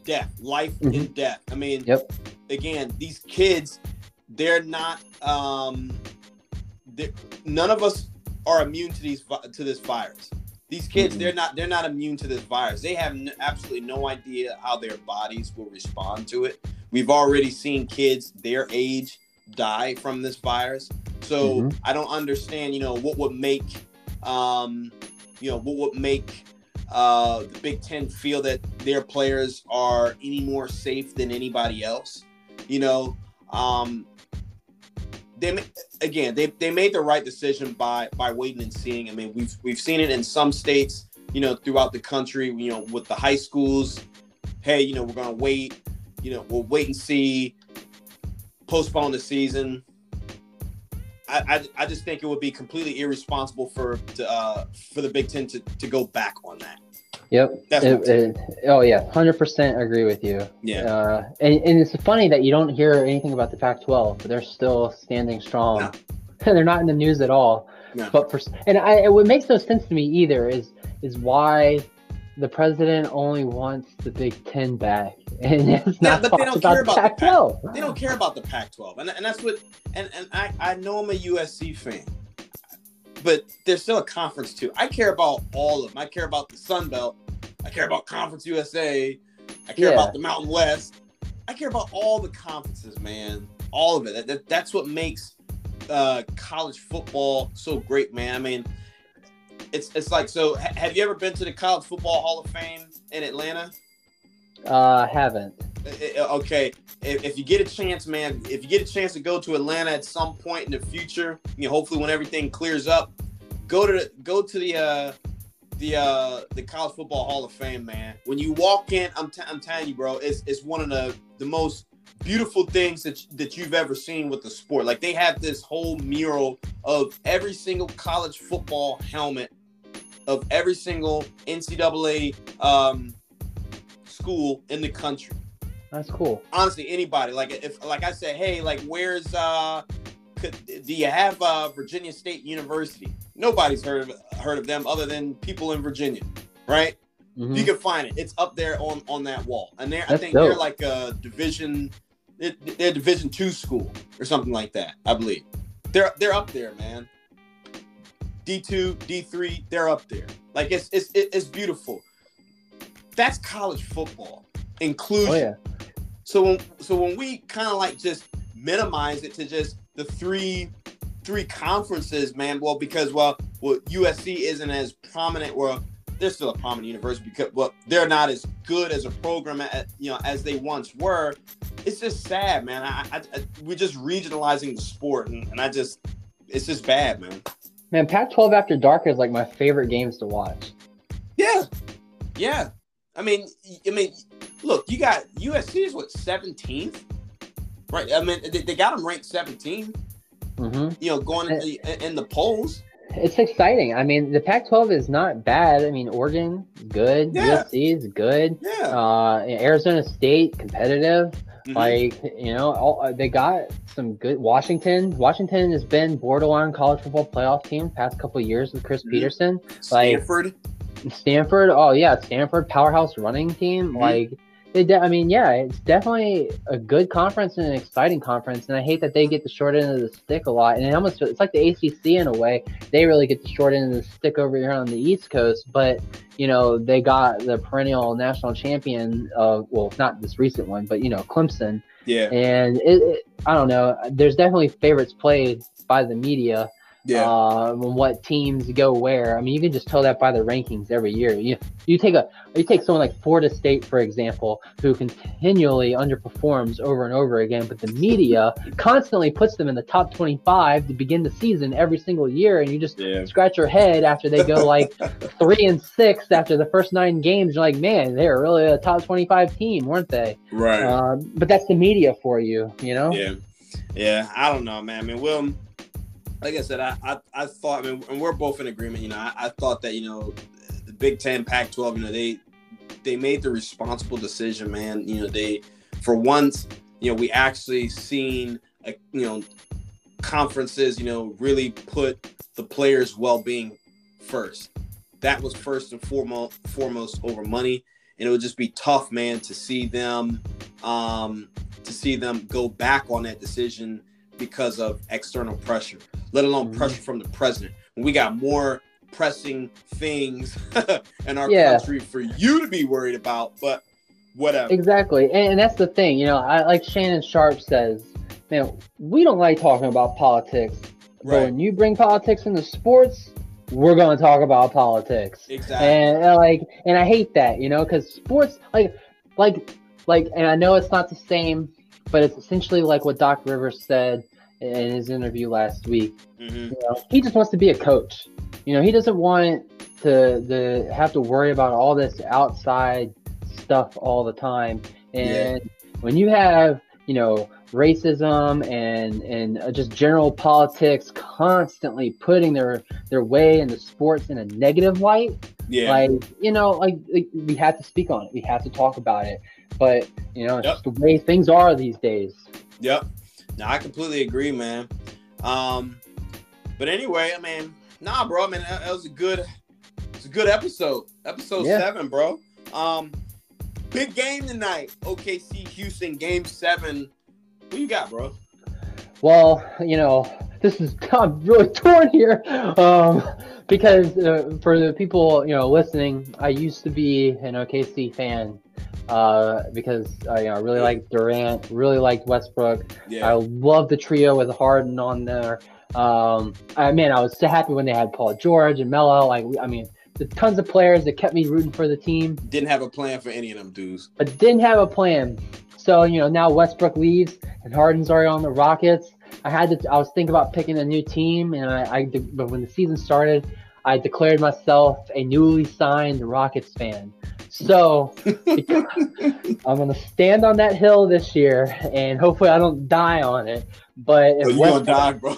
death, life mm-hmm. and death. I mean, yep. again, these kids, they're not. Um, they're, none of us are immune to these to this virus. These kids, mm-hmm. they're not they're not immune to this virus. They have n- absolutely no idea how their bodies will respond to it. We've already seen kids their age die from this virus. So mm-hmm. I don't understand, you know, what would make um, you know, what would make uh, the Big Ten feel that their players are any more safe than anybody else. You know, um, they again they, they made the right decision by by waiting and seeing. I mean, we've we've seen it in some states, you know, throughout the country. You know, with the high schools, hey, you know, we're gonna wait. You know, we'll wait and see. Postpone the season. I, I, I, just think it would be completely irresponsible for to, uh, for the Big Ten to, to go back on that. Yep. It, it, oh yeah, hundred percent agree with you. Yeah. Uh, and, and it's funny that you don't hear anything about the Pac-12, but they're still standing strong. No. they're not in the news at all. No. But for and I, what makes no sense to me either is is why the president only wants the Big Ten back, and it's yeah, not but they don't care about the Pac-12. they don't care about the Pac-12, and, and that's what. And and I I know I'm a USC fan, but there's still a conference too. I care about all of them. I care about the Sun Belt. I care about Conference USA. I care yeah. about the Mountain West. I care about all the conferences, man. All of it. That, that, that's what makes uh, college football so great, man. I mean it's it's like so. have you ever been to the College Football Hall of Fame in Atlanta? Uh, haven't. Okay, if, if, you get a chance, man, if you get a chance to go to Atlanta at some point in the future, you know, hopefully when everything clears up, go to the, go to the uh, the uh, the College Football Hall of Fame, man. When you walk in, I'm, t- I'm telling you, bro, it's it's one of the the most beautiful things that that you've ever seen with the sport. Like they have this whole mural of every single college football helmet of every single NCAA um, school in the country. That's cool. Honestly, anybody like if like I said, hey, like where's uh, could, do you have uh Virginia State University? Nobody's heard of heard of them other than people in Virginia, right? Mm-hmm. You can find it. It's up there on on that wall, and there I think dope. they're like a division, they're, they're Division two school or something like that. I believe they're they're up there, man. D two, D three, they're up there. Like it's it's it's beautiful. That's college football inclusion. Oh, yeah. So when so when we kind of like just minimize it to just the three three conferences, man. Well, because well, well USC isn't as prominent. Well, they're still a prominent university because well, they're not as good as a program at, you know as they once were. It's just sad, man. I, I, I we're just regionalizing the sport, and, and I just it's just bad, man. Man, Pac-12 After Dark is like my favorite games to watch. Yeah, yeah. I mean, I mean, look, you got USC is what 17th, right? I mean, they, they got them ranked 17. Mm-hmm. You know, going in the, in the polls. It's exciting. I mean, the Pac-12 is not bad. I mean, Oregon good, yeah. USC is good. Yeah. Uh, Arizona State competitive. Mm-hmm. Like you know, all, uh, they got some good. Washington, Washington has been borderline college football playoff team past couple years with Chris mm-hmm. Stanford. Like, Stanford, oh yeah, Stanford powerhouse running team. Mm-hmm. Like it I mean, yeah, it's definitely a good conference and an exciting conference, and I hate that they get the short end of the stick a lot. And it almost it's like the ACC in a way; they really get the short end of the stick over here on the East Coast. But you know, they got the perennial national champion. Uh, well, not this recent one, but you know, Clemson. Yeah. And it, it, I don't know. There's definitely favorites played by the media yeah. uh, what teams go where. I mean, you can just tell that by the rankings every year. You you take a you take someone like Florida State for example, who continually underperforms over and over again, but the media constantly puts them in the top 25 to begin the season every single year, and you just yeah. scratch your head after they go like three and six after the first nine games. You're like, man, they are really a top 25 team, weren't they? Right. Uh, but that's the media for you, you know. Yeah. Yeah, I don't know, man. I mean, Will, like I said, I, I, I thought, I mean, and we're both in agreement. You know, I, I thought that you know, the Big Ten, Pac-12, you know, they they made the responsible decision, man. You know, they for once, you know, we actually seen, a, you know, conferences, you know, really put the players' well-being first. That was first and foremost, foremost over money, and it would just be tough, man, to see them, um, to see them go back on that decision because of external pressure let alone mm-hmm. pressure from the president. When we got more pressing things in our yeah. country for you to be worried about, but whatever. Exactly. And, and that's the thing, you know, I like Shannon Sharpe says, man, we don't like talking about politics. Right. But when you bring politics into sports, we're going to talk about politics. Exactly. And, and like, and I hate that, you know, because sports, like, like, like, and I know it's not the same, but it's essentially like what Doc Rivers said in his interview last week. Mm-hmm. You know, he just wants to be a coach. You know, he doesn't want to to have to worry about all this outside stuff all the time. And yeah. when you have, you know, racism and and just general politics constantly putting their their way into sports in a negative light, yeah. like you know, like, like we have to speak on it. We have to talk about it. But you know, it's yep. just the way things are these days. Yep. Now I completely agree, man. Um, but anyway, I mean, nah, bro. I mean, that, that was a good, it's a good episode. Episode yeah. seven, bro. Um, big game tonight. OKC Houston game seven. Who you got, bro? Well, you know, this is I'm really torn here. Um, because uh, for the people you know listening, I used to be an OKC fan uh, because I you know, really like Durant, really liked Westbrook. Yeah. I love the trio with Harden on there. Um, I mean, I was so happy when they had Paul George and Melo. Like, I mean, the tons of players that kept me rooting for the team. Didn't have a plan for any of them dudes. But didn't have a plan. So you know now Westbrook leaves and Harden's already on the Rockets. I had to. I was thinking about picking a new team, and I, I but when the season started, I declared myself a newly signed Rockets fan. So I'm going to stand on that hill this year, and hopefully I don't die on it. But if oh, you Westbrook, die, bro.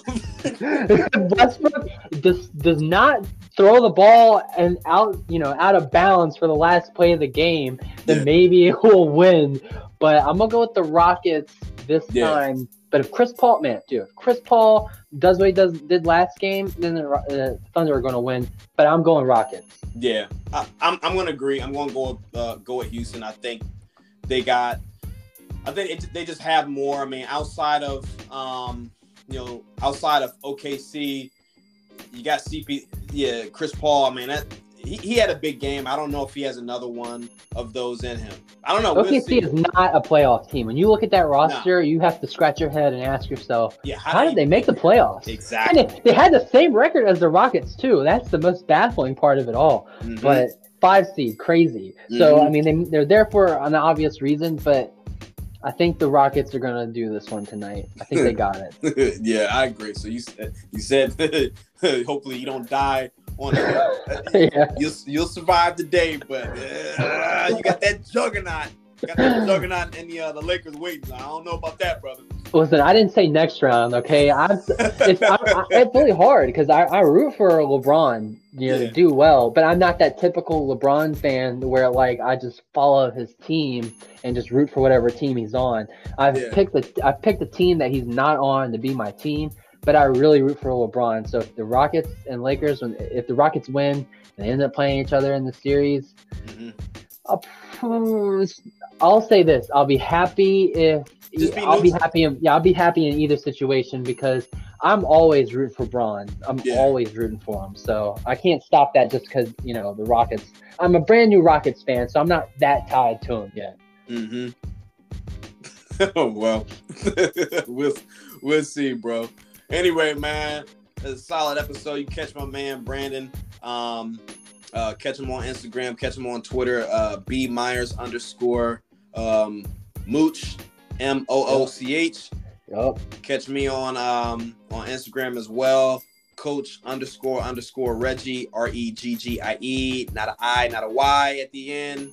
Westbrook does does not throw the ball and out, you know, out of bounds for the last play of the game, then yeah. maybe it will win. But I'm gonna go with the Rockets this yeah. time. But if Chris Paul, man, dude, if Chris Paul does what he does did last game, then the uh, Thunder are gonna win. But I'm going Rockets. Yeah, I, am I'm, I'm gonna agree. I'm gonna go uh, go with Houston. I think they got. I think it, they just have more. I mean, outside of um, you know, outside of OKC, you got CP. Yeah, Chris Paul. I mean, that he, he had a big game. I don't know if he has another one of those in him. I don't know. OKC we'll is not a playoff team. When you look at that roster, no. you have to scratch your head and ask yourself, yeah, how, how did they make the playoffs? Exactly. They, they, had the same record as the Rockets too. That's the most baffling part of it all. Mm-hmm. But five seed, crazy. Mm-hmm. So I mean, they, they're there for an obvious reason, but I think the Rockets are gonna do this one tonight. I think they got it. yeah, I agree. So you said you said hopefully you don't die on yeah. You'll you'll survive the day, but uh, you got that juggernaut. Got that juggernaut and the uh, the Lakers waiting. I don't know about that, brother. Listen, I didn't say next round. Okay, I'm, it's I, I, it's really hard because I, I root for LeBron, you know, yeah. to do well, but I'm not that typical LeBron fan where like I just follow his team and just root for whatever team he's on. I've yeah. picked the I've picked a team that he's not on to be my team, but I really root for LeBron. So if the Rockets and Lakers, when if the Rockets win and they end up playing each other in the series, mm-hmm. I'll, I'll say this: I'll be happy if be I'll be happy. In, yeah, I'll be happy in either situation because I'm always rooting for Bron. I'm yeah. always rooting for him. So I can't stop that just because you know the Rockets. I'm a brand new Rockets fan, so I'm not that tied to him yet. Mm-hmm. oh well, we'll we'll see, bro. Anyway, man, it's a solid episode. You catch my man Brandon. Um, uh, catch him on Instagram. Catch him on Twitter. Uh, B Myers underscore um, Mooch M O O C H. Yep. Catch me on um on Instagram as well. Coach underscore underscore Reggie R E G G I E. Not a I, not a Y at the end.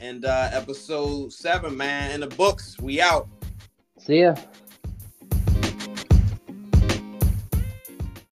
And uh episode seven, man, in the books. We out. See ya.